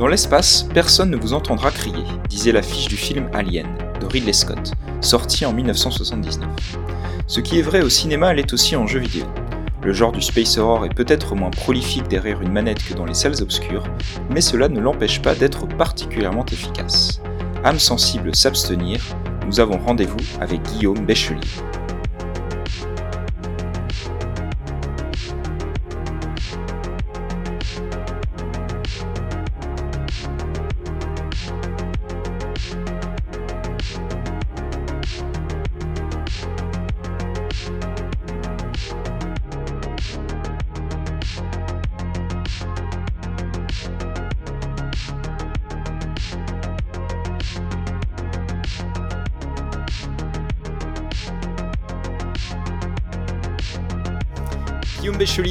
Dans l'espace, personne ne vous entendra crier, disait l'affiche du film Alien de Ridley Scott, sorti en 1979. Ce qui est vrai au cinéma l'est aussi en jeu vidéo. Le genre du space horror est peut-être moins prolifique derrière une manette que dans les salles obscures, mais cela ne l'empêche pas d'être particulièrement efficace. Âme sensible s'abstenir, nous avons rendez-vous avec Guillaume Béchelier.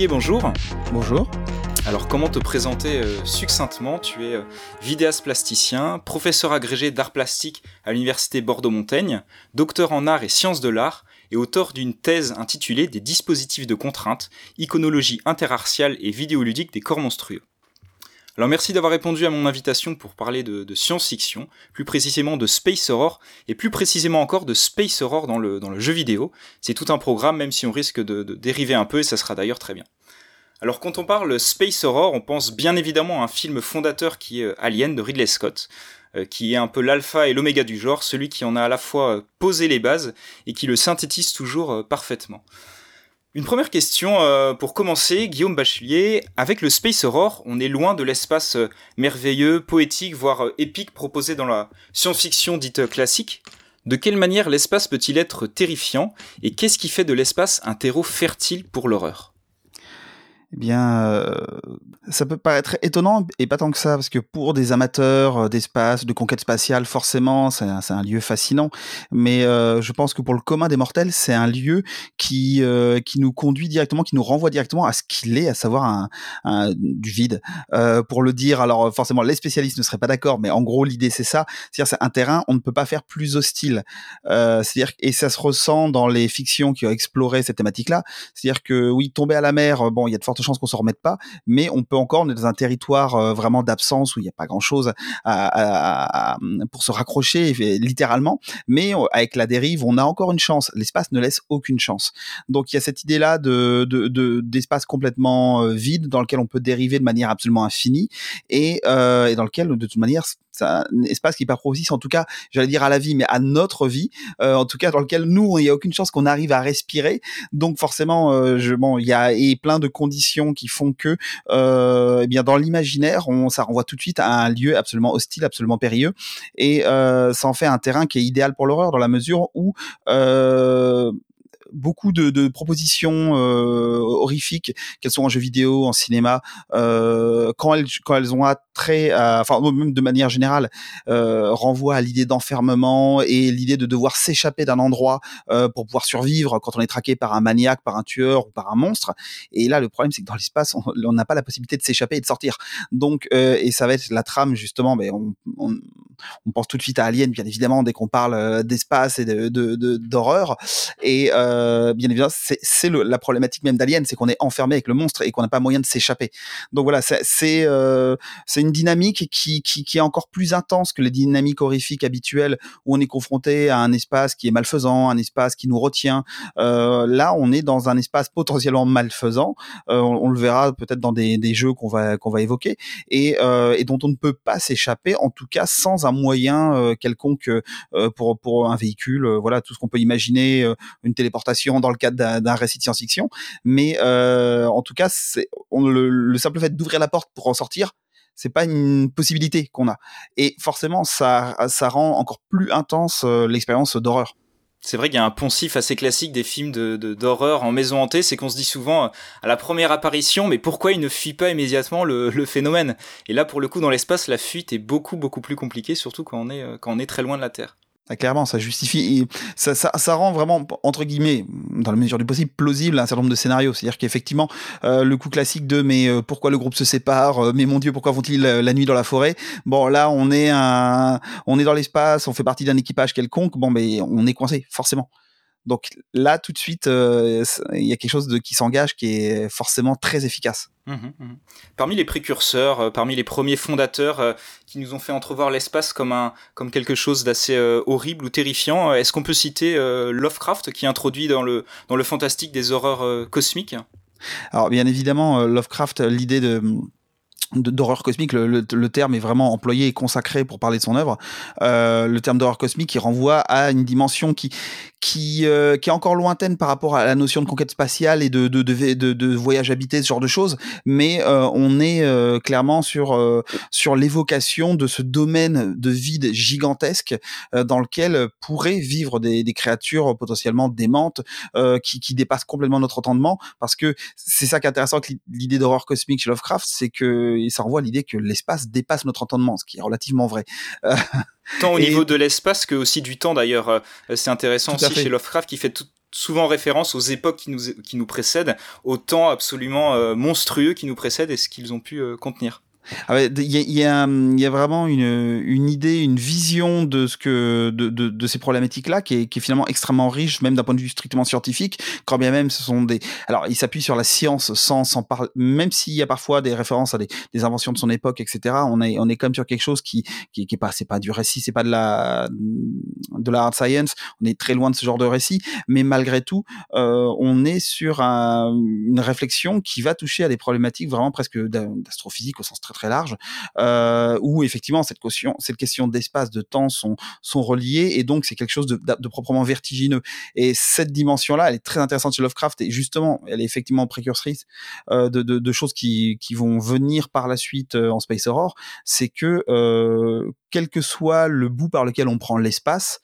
Bonjour. Bonjour. Alors comment te présenter euh, succinctement? Tu es euh, vidéaste plasticien, professeur agrégé d'art plastique à l'université Bordeaux-Montaigne, docteur en art et sciences de l'art et auteur d'une thèse intitulée Des dispositifs de contrainte, iconologie interartiale et vidéoludique des corps monstrueux. Alors merci d'avoir répondu à mon invitation pour parler de, science-fiction, plus précisément de space horror, et plus précisément encore de space horror dans le, jeu vidéo. C'est tout un programme, même si on risque de, dériver un peu, et ça sera d'ailleurs très bien. Alors quand on parle space horror, on pense bien évidemment à un film fondateur qui est euh, Alien de Ridley Scott, euh, qui est un peu l'alpha et l'oméga du genre, celui qui en a à la fois euh, posé les bases et qui le synthétise toujours parfaitement. Une première question euh, pour commencer, Guillaume Bachelier. Avec le Space Horror, on est loin de l'espace euh, merveilleux, poétique, voire euh, épique proposé dans la science-fiction dite classique. De quelle manière l'espace peut-il être terrifiant? Et qu'est-ce qui fait de l'espace un terreau fertile pour l'horreur? Eh bien, euh, ça peut paraître étonnant et pas tant que ça, parce que pour des amateurs euh, d'espace, de conquête spatiale, forcément, c'est un, lieu fascinant. Mais euh, je pense que pour le commun des mortels, c'est un lieu qui euh, qui nous conduit directement, qui nous renvoie directement à ce qu'il est, à savoir un, un du vide. Euh, pour le dire, alors forcément, les spécialistes ne seraient pas d'accord, mais en gros, l'idée c'est ça, c'est-à-dire c'est un terrain, on ne peut pas faire plus hostile. c'est-à-dire et ça se ressent dans les fictions qui ont exploré cette thématique-là. C'est-à-dire que oui, tomber à la mer, bon, il y a de fortes chance qu'on s'en remette pas, mais on peut encore, on est dans un territoire euh, vraiment d'absence où il n'y a pas grand chose à, pour se raccrocher littéralement, mais euh, avec la dérive, on a encore une chance. L'espace ne laisse aucune chance. Donc il y a cette idée-là de, d'espace complètement euh, vide dans lequel on peut dériver de manière absolument infinie et, dans lequel de toute manière un espace qui propice, en tout cas, j'allais dire à la vie, mais à notre vie, euh, en tout cas dans lequel nous, il n'y a aucune chance qu'on arrive à respirer. Donc forcément, euh, je, bon, il y a et plein de conditions qui font que, euh, eh bien, dans l'imaginaire, on, ça renvoie tout de suite à un lieu absolument hostile, absolument périlleux, et euh, ça en fait un terrain qui est idéal pour l'horreur dans la mesure où euh, beaucoup de, de propositions euh, horrifiques, qu'elles soient en jeu vidéo, en cinéma, euh, quand elles quand elles ont attrait, à, enfin même de manière générale, euh, renvoient à l'idée d'enfermement et l'idée de devoir s'échapper d'un endroit pour pouvoir survivre quand on est traqué par un maniaque, par un tueur ou par un monstre. Et là, le problème c'est que dans l'espace, on n'a pas la possibilité de s'échapper et de sortir. Donc, euh, et ça va être la trame justement. Mais on, on, on pense tout de suite à Alien, bien évidemment, dès qu'on parle d'espace et de d'horreur. De, et euh, euh, bien évidemment, c'est la problématique même d'Alien, c'est qu'on est enfermé avec le monstre et qu'on n'a pas moyen de s'échapper. Donc voilà, c'est euh, une dynamique qui, est encore plus intense que les dynamiques horrifiques habituelles où on est confronté à un espace qui est malfaisant, un espace qui nous retient. Euh, là, on est dans un espace potentiellement malfaisant. On, le verra peut-être dans des, jeux qu'on va évoquer et, dont on ne peut pas s'échapper, en tout cas sans un moyen quelconque pour pour un véhicule. voilà, tout ce qu'on peut imaginer, une téléportation dans le cadre d'un récit de science-fiction. Mais euh, en tout cas, le, le, simple fait d'ouvrir la porte pour en sortir, c'est pas une possibilité qu'on a. Et forcément, ça, ça rend encore plus intense euh, l'expérience d'horreur. C'est vrai qu'il y a un poncif assez classique des films d'horreur de, d'horreur en maison hantée, c'est qu'on se dit souvent euh, à la première apparition, mais pourquoi il ne fuit pas immédiatement le, le phénomène? Et là, pour le coup, dans l'espace, la fuite est beaucoup beaucoup plus compliquée, surtout quand on est quand on est très loin de la Terre. Ah, clairement, ça justifie, ça, ça, ça, rend vraiment, entre guillemets, dans la mesure du possible, plausible un certain nombre de scénarios. C'est-à-dire qu'effectivement, euh, le coup classique de mais euh, pourquoi le groupe se sépare, euh, mais mon Dieu, pourquoi vont-ils la, nuit dans la forêt? Bon, là, on est un, on est dans l'espace, on fait partie d'un équipage quelconque. Bon, mais on est coincé, forcément. Donc là, tout de suite, il y a quelque chose de, qui s'engage qui est forcément très efficace. Mmh mmh parmi les précurseurs, parmi les premiers fondateurs qui nous ont fait entrevoir l'espace comme, un, comme quelque chose d'assez horrible ou terrifiant, est-ce qu'on peut citer Lovecraft qui introduit dans le, dans le fantastique des horreurs cosmiques? Alors bien évidemment, Lovecraft, l'idée de d'horreur cosmique, le, terme est vraiment employé et consacré pour parler de son œuvre. Euh, le terme d'horreur cosmique qui renvoie à une dimension qui qui, euh, qui est encore lointaine par rapport à la notion de conquête spatiale et de de, de, de, voyage habité, ce genre de choses, mais euh, on est clairement sur sur l'évocation de ce domaine de vide gigantesque dans lequel pourraient vivre des, des créatures potentiellement démentes qui, qui dépassent complètement notre entendement, parce que c'est ça qui est intéressant avec l'idée d'horreur cosmique chez Lovecraft, c'est que ça renvoie à l'idée que l'espace dépasse notre entendement, ce qui est relativement vrai. Tant au niveau de l'espace que aussi du temps d'ailleurs. Euh, c'est intéressant aussi chez Lovecraft qui fait souvent référence aux époques qui nous, qui nous précèdent, au temps absolument euh, monstrueux qui nous précèdent et ce qu'ils ont pu euh, contenir. Ah il y, y, a, y, a, vraiment une, une, idée, une vision de ce que de, de, de ces problématiques-là qui est, qui est, finalement extrêmement riche, même d'un point de vue strictement scientifique. Quand bien même ce sont des, alors il s'appuie sur la science sans sans parler, même s'il y a parfois des références à des, des, inventions de son époque, etc. On est on est même sur quelque chose qui qui, qui pas c'est pas du récit, c'est pas de la de la hard science. On est très loin de ce genre de récit, mais malgré tout, euh, on est sur un, une réflexion qui va toucher à des problématiques vraiment presque d'astrophysique au sens très très large, euh, où effectivement cette question, cette question d'espace, de temps sont sont reliées, et donc c'est quelque chose de, proprement vertigineux. Et cette dimension-là, elle est très intéressante chez Lovecraft, et justement, elle est effectivement précurseuse de, de, de, choses qui, qui vont venir par la suite euh, en Space Horror, c'est que euh, quel que soit le bout par lequel on prend l'espace,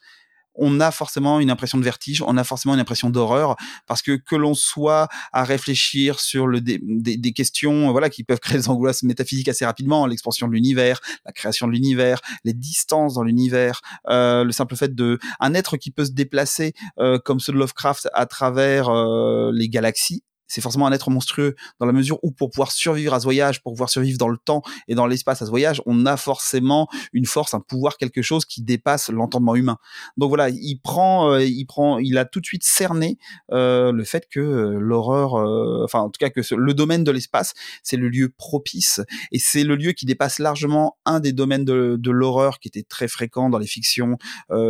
on a forcément une impression de vertige, on a forcément une impression d'horreur, parce que que l'on soit à réfléchir sur le des, des, questions, voilà, qui peuvent créer des angoisses métaphysiques assez rapidement, l'expansion de l'univers, la création de l'univers, les distances dans l'univers, euh, le simple fait de un être qui peut se déplacer euh, comme ceux de Lovecraft à travers euh, les galaxies c'est forcément un être monstrueux dans la mesure où pour pouvoir survivre à ce voyage, pour pouvoir survivre dans le temps et dans l'espace à ce voyage, on a forcément une force, un pouvoir, quelque chose qui dépasse l'entendement humain. Donc voilà, il prend, euh, il prend, il a tout de suite cerné euh, le fait que euh, l'horreur, enfin en tout cas que le domaine de l'espace, c'est le lieu propice et c'est le lieu qui dépasse largement un des domaines de, l'horreur qui était très fréquent dans les fictions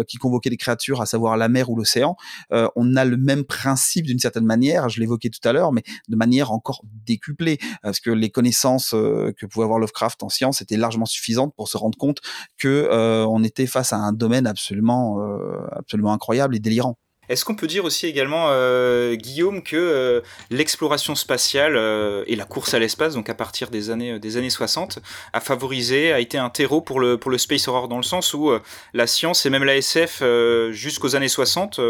qui convoquaient des créatures, à savoir la mer ou l'océan. on a le même principe d'une certaine manière, je l'évoquais tout à l'heure mais de manière encore décuplée, parce que les connaissances euh, que pouvait avoir Lovecraft en science étaient largement suffisantes pour se rendre compte que euh, on était face à un domaine absolument, euh, absolument incroyable et délirant. Est-ce qu'on peut dire aussi également, Guillaume, que l'exploration spatiale et la course à l'espace, donc à partir des années, des années 60, a favorisé, a été un terreau pour le, pour le space horror dans le sens où la science et même la SF jusqu'aux années 60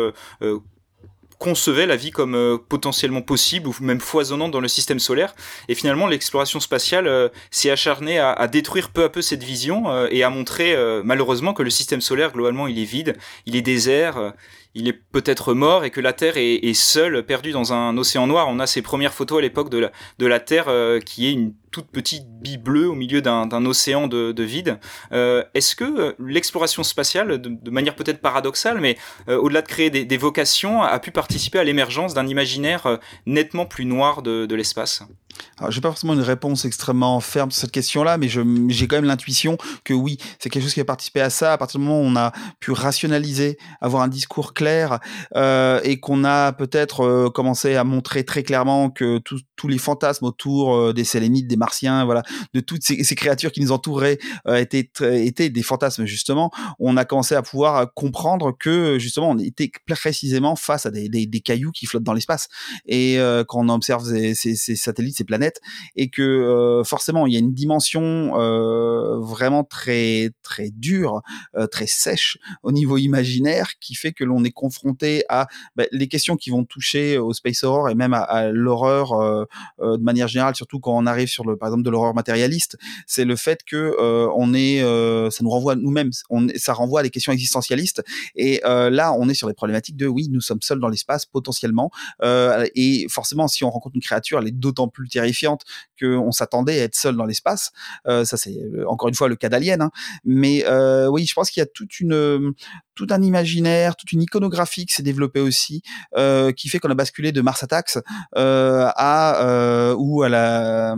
concevait la vie comme euh, potentiellement possible ou même foisonnante dans le système solaire. Et finalement, l'exploration spatiale euh, s'est acharnée à, détruire peu à peu cette vision euh, et à montrer malheureusement que le système solaire, globalement, il est vide, il est désert, il est peut-être mort et que la Terre est, seule, perdue dans un océan noir. On a ces premières photos à l'époque de la, Terre qui est une toute petite bille bleue au milieu d'un océan de, de vide. Euh, Est-ce que l'exploration spatiale, de, manière peut-être paradoxale, mais au-delà de créer des, vocations, a pu participer à l'émergence d'un imaginaire nettement plus noir de l'espace? Alors, j'ai pas forcément une réponse extrêmement ferme sur cette question-là, mais j'ai quand même l'intuition que oui, c'est quelque chose qui a participé à ça. À partir du moment où on a pu rationaliser, avoir un discours clair, euh, et qu'on a peut-être euh, commencé à montrer très clairement que tous les fantasmes autour euh, des Sélénites, des Martiens, voilà, de toutes ces, créatures qui nous entouraient euh, étaient, étaient des fantasmes justement. On a commencé à pouvoir comprendre que justement on était précisément face à des, des, cailloux qui flottent dans l'espace. Et euh, quand on observe ces, ces, satellites, planète et que euh, forcément il y a une dimension euh, vraiment très très dure, euh, très sèche au niveau imaginaire qui fait que l'on est confronté à bah, les questions qui vont toucher au space horror et même à, à l'horreur de manière générale, surtout quand on arrive sur le par exemple de l'horreur matérialiste, c'est le fait que on est, ça nous renvoie nous-mêmes, ça renvoie à des questions existentialistes et là on est sur des problématiques de oui nous sommes seuls dans l'espace potentiellement et forcément si on rencontre une créature elle est d'autant plus terrifiante qu'on s'attendait à être seul dans l'espace. Euh, ça, c'est encore une fois le cas d'Alien. Hein. Mais euh, oui, je pense qu'il y a toute une tout un imaginaire, toute une iconographie qui s'est développée aussi, euh, qui fait qu'on a basculé de Mars Attacks euh, à euh, ou à la,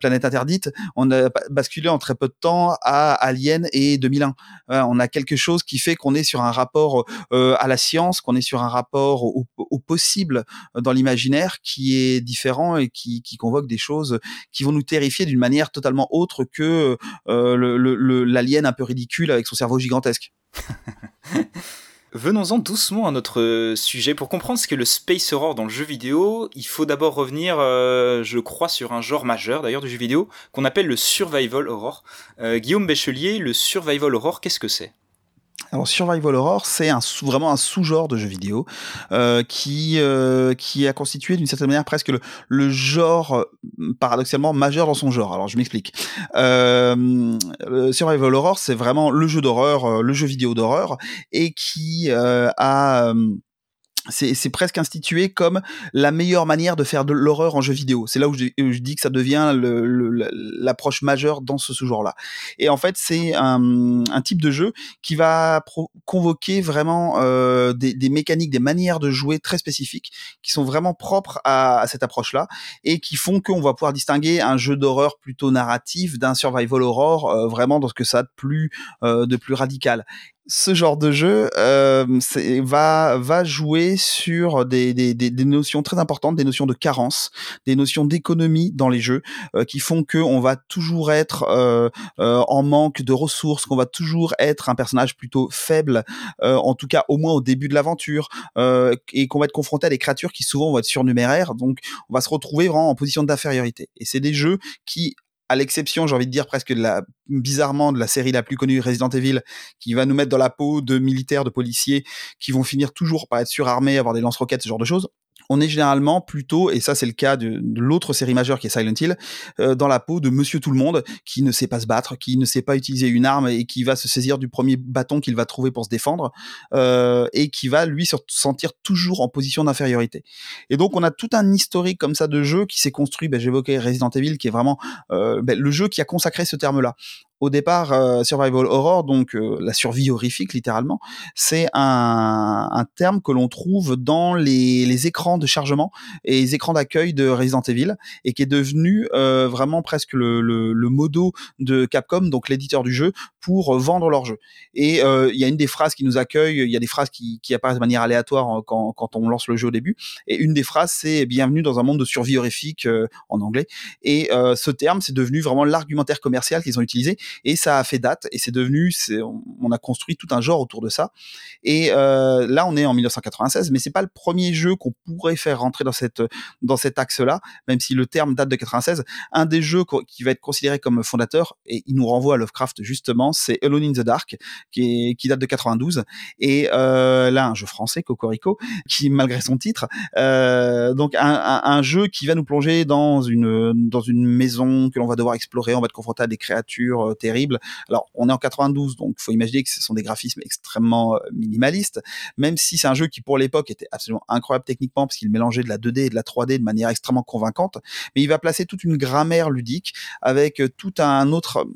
planète interdite. On a basculé en très peu de temps à Alien et 2001. on a quelque chose qui fait qu'on est sur un rapport à la science, qu'on est sur un rapport au, possible dans l'imaginaire qui est différent et qui, qui, convoque des choses qui vont nous terrifier d'une manière totalement autre que l'alien un peu ridicule avec son cerveau gigantesque. Venons-en doucement à notre sujet. Pour comprendre ce qu'est le space horror dans le jeu vidéo, il faut d'abord revenir, euh, je crois, sur un genre majeur d'ailleurs du jeu vidéo qu'on appelle le survival horror. Euh, Guillaume Béchelier, le survival horror, qu'est-ce que c'est? Alors Survival Horror, c'est un vraiment un sous-genre de jeu vidéo euh, qui euh, qui a constitué d'une certaine manière presque le, genre euh, paradoxalement majeur dans son genre. Alors je m'explique. Euh, Survival Horror, c'est vraiment le jeu d'horreur, le jeu vidéo d'horreur et qui a c'est presque institué comme la meilleure manière de faire de l'horreur en jeu vidéo. C'est là où je, dis que ça devient l'approche majeure dans ce sous-genre-là. Et en fait, c'est un, un, type de jeu qui va convoquer vraiment euh, des, des, mécaniques, des manières de jouer très spécifiques, qui sont vraiment propres à, à cette approche-là, et qui font qu'on va pouvoir distinguer un jeu d'horreur plutôt narratif d'un survival horror, euh, vraiment dans ce que ça a de plus, euh, de plus radical ce genre de jeu euh, va jouer sur des, notions très importantes, des notions de carence, des notions d'économie dans les jeux, euh, qui font que on va toujours être euh, en manque de ressources, qu'on va toujours être un personnage plutôt faible, en tout cas au moins au début de l'aventure, et qu'on va être confronté à des créatures qui souvent vont être surnuméraires, donc on va se retrouver vraiment en position d'infériorité. Et c'est des jeux qui à l'exception, j'ai envie de dire presque de la, bizarrement de la série la plus connue, Resident Evil, qui va nous mettre dans la peau de militaires, de policiers, qui vont finir toujours par être surarmés, avoir des lance-roquettes, ce genre de choses on est généralement plutôt, et ça c'est le cas de, l'autre série majeure qui est Silent Hill, euh, dans la peau de Monsieur Tout le Monde, qui ne sait pas se battre, qui ne sait pas utiliser une arme et qui va se saisir du premier bâton qu'il va trouver pour se défendre, euh, et qui va lui se sentir toujours en position d'infériorité. Et donc on a tout un historique comme ça de jeu qui s'est construit, ben, j'évoquais Resident Evil, qui est vraiment euh, ben, le jeu qui a consacré ce terme-là au départ, euh, survival horror, donc euh, la survie horrifique littéralement, c'est un, un, terme que l'on trouve dans les, les, écrans de chargement et les écrans d'accueil de Resident Evil et qui est devenu euh, vraiment presque le, le, le, modo de Capcom, donc l'éditeur du jeu, pour vendre leur jeu. Et il y a une des phrases qui nous accueille, il y a des phrases qui, qui apparaissent de manière aléatoire quand, quand, on lance le jeu au début, et une des phrases c'est bienvenue dans un monde de survie horrifique en anglais. Et ce terme, c'est devenu vraiment l'argumentaire commercial qu'ils ont utilisé et ça a fait date et c'est devenu, on a construit tout un genre autour de ça. Et euh, là, on est en 1996, mais c'est pas le premier jeu qu'on pourrait faire rentrer dans cette dans cet axe-là, même si le terme date de 96. Un des jeux qui va être considéré comme fondateur et il nous renvoie à Lovecraft justement, c'est Alone in the Dark, qui, date de 92 et euh, là un jeu français Cocorico qui malgré son titre, euh, donc un, un, jeu qui va nous plonger dans une dans une maison que l'on va devoir explorer, on va être confronté à des créatures terrible. Alors, on est en 92, donc il faut imaginer que ce sont des graphismes extrêmement euh, minimalistes, même si c'est un jeu qui, pour l'époque, était absolument incroyable techniquement, parce qu'il mélangeait de la 2D et de la 3D de manière extrêmement convaincante, mais il va placer toute une grammaire ludique avec euh, tout un autre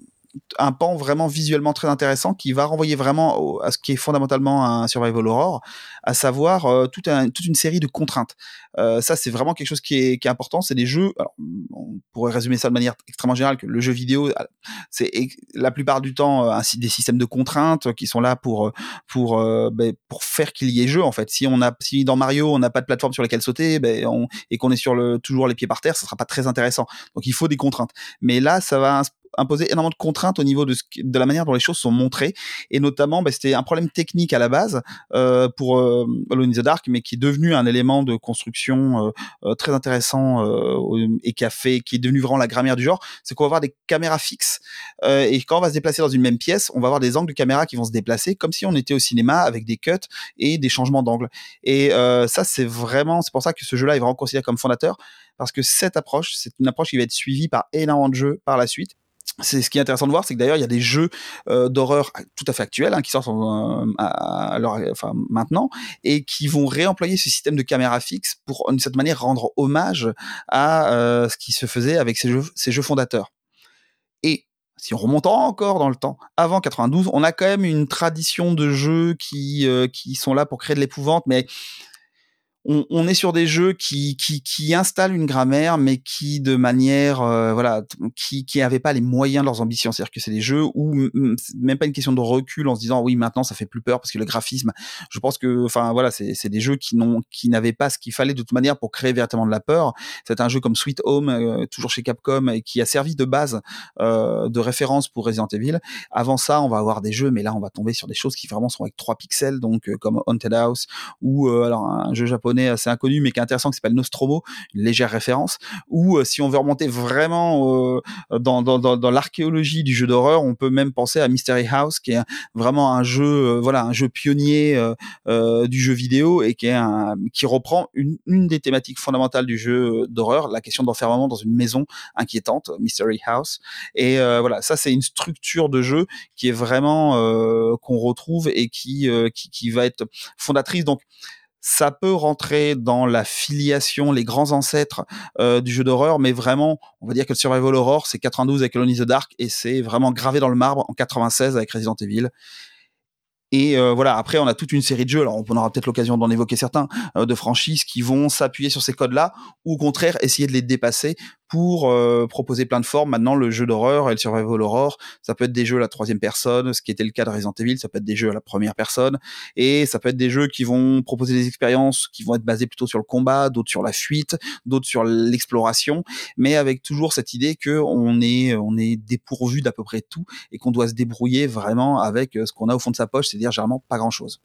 un pan vraiment visuellement très intéressant qui va renvoyer vraiment à ce qui est fondamentalement un survival horror, à savoir euh, toute, une série de contraintes. Euh, ça, c'est vraiment quelque chose qui est, important. C'est des jeux. on pourrait résumer ça de manière extrêmement générale que le jeu vidéo, c'est la plupart du temps euh, des systèmes de contraintes qui sont là pour pour ben, pour faire qu'il y ait jeu. En fait, si on a si dans Mario on n'a pas de plateforme sur laquelle sauter, ben, et qu'on est sur le toujours les pieds par terre, ça sera pas très intéressant. Donc il faut des contraintes. Mais là, ça va imposer énormément de contraintes au niveau de, ce, de la manière dont les choses sont montrées. Et notamment bah, c'était un problème technique à la base euh, pour euh, Alone in the Dark mais qui est devenu un élément de construction euh, euh très intéressant euh, et qui a fait qui est devenu vraiment la grammaire du genre. C'est qu'on va avoir des caméras fixes euh, et quand on va se déplacer dans une même pièce on va avoir des angles de caméra qui vont se déplacer comme si on était au cinéma avec des cuts et des changements d'angle. Et ça c'est vraiment c'est pour ça que ce jeu là est vraiment considéré comme fondateur parce que cette approche c'est une approche qui va être suivie par énormément de jeux par la suite c'est ce qui est intéressant de voir, c'est que d'ailleurs il y a des jeux euh, d'horreur tout à fait actuels hein, qui sortent euh, maintenant et qui vont réemployer ce système de caméra fixe pour d'une certaine manière rendre hommage à euh, ce qui se faisait avec ces jeux, ces jeux fondateurs. Et si on remonte encore dans le temps, avant 92, on a quand même une tradition de jeux qui qui sont là pour créer de l'épouvante, mais on, est sur des jeux qui, qui, installent une grammaire, mais qui de manière euh, voilà, qui qui n'avaient pas les moyens de leurs ambitions. C'est-à-dire que c'est des jeux où même pas une question de recul en se disant oui maintenant ça fait plus peur parce que le graphisme. Je pense que enfin voilà c'est des jeux qui n'ont qui n'avaient pas ce qu'il fallait de toute manière pour créer véritablement de la peur. C'est un jeu comme Sweet Home euh, toujours chez Capcom et qui a servi de base euh, de référence pour Resident Evil. Avant ça on va avoir des jeux mais là on va tomber sur des choses qui vraiment sont avec 3 pixels donc comme Haunted House ou alors un jeu japonais assez inconnu mais qui est intéressant qui s'appelle Nostromo, une légère référence. Ou euh, si on veut remonter vraiment euh, dans, l'archéologie du jeu d'horreur, on peut même penser à Mystery House qui est vraiment un jeu euh, voilà un jeu pionnier du jeu vidéo et qui reprend une, une des thématiques fondamentales du jeu d'horreur, la question d'enfermement dans une maison inquiétante, Mystery House. Et voilà, ça c'est une structure de jeu qui est vraiment qu'on retrouve et qui, qui, qui va être fondatrice. Donc ça peut rentrer dans la filiation, les grands ancêtres euh, du jeu d'horreur, mais vraiment, on va dire que survival horror, c'est 92 avec Alone in the Dark, et c'est vraiment gravé dans le marbre en 96 avec Resident Evil. Et euh, voilà, après, on a toute une série de jeux, alors on aura peut-être l'occasion d'en évoquer certains, euh, de franchises qui vont s'appuyer sur ces codes-là, ou au contraire, essayer de les dépasser pour euh, proposer plein de formes. Maintenant, le jeu d'horreur et le survival horror, ça peut être des jeux à la troisième personne, ce qui était le cas de Resident Evil, ça peut être des jeux à la première personne, et ça peut être des jeux qui vont proposer des expériences qui vont être basées plutôt sur le combat, d'autres sur la fuite, d'autres sur l'exploration, mais avec toujours cette idée que on est on est dépourvu d'à peu près tout et qu'on doit se débrouiller vraiment avec euh, ce qu'on a au fond de sa poche, c'est-à-dire généralement pas grand-chose.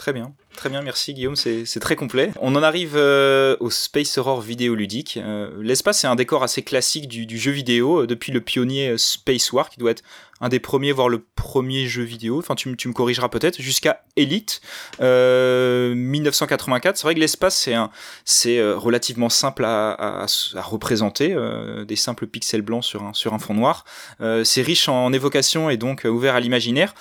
Très bien, très bien, merci Guillaume, c'est très complet. On en arrive euh, au Space Horror vidéoludique. Euh, L'espace est un décor assez classique du, jeu vidéo, euh, depuis le pionnier Space War, qui doit être un des premiers, voire le premier jeu vidéo, enfin tu, me corrigeras peut-être, jusqu'à Elite, 1984. C'est vrai que l'espace, c'est relativement simple à, représenter, des simples pixels blancs sur un, fond noir. c'est riche en évocations et donc ouvert à l'imaginaire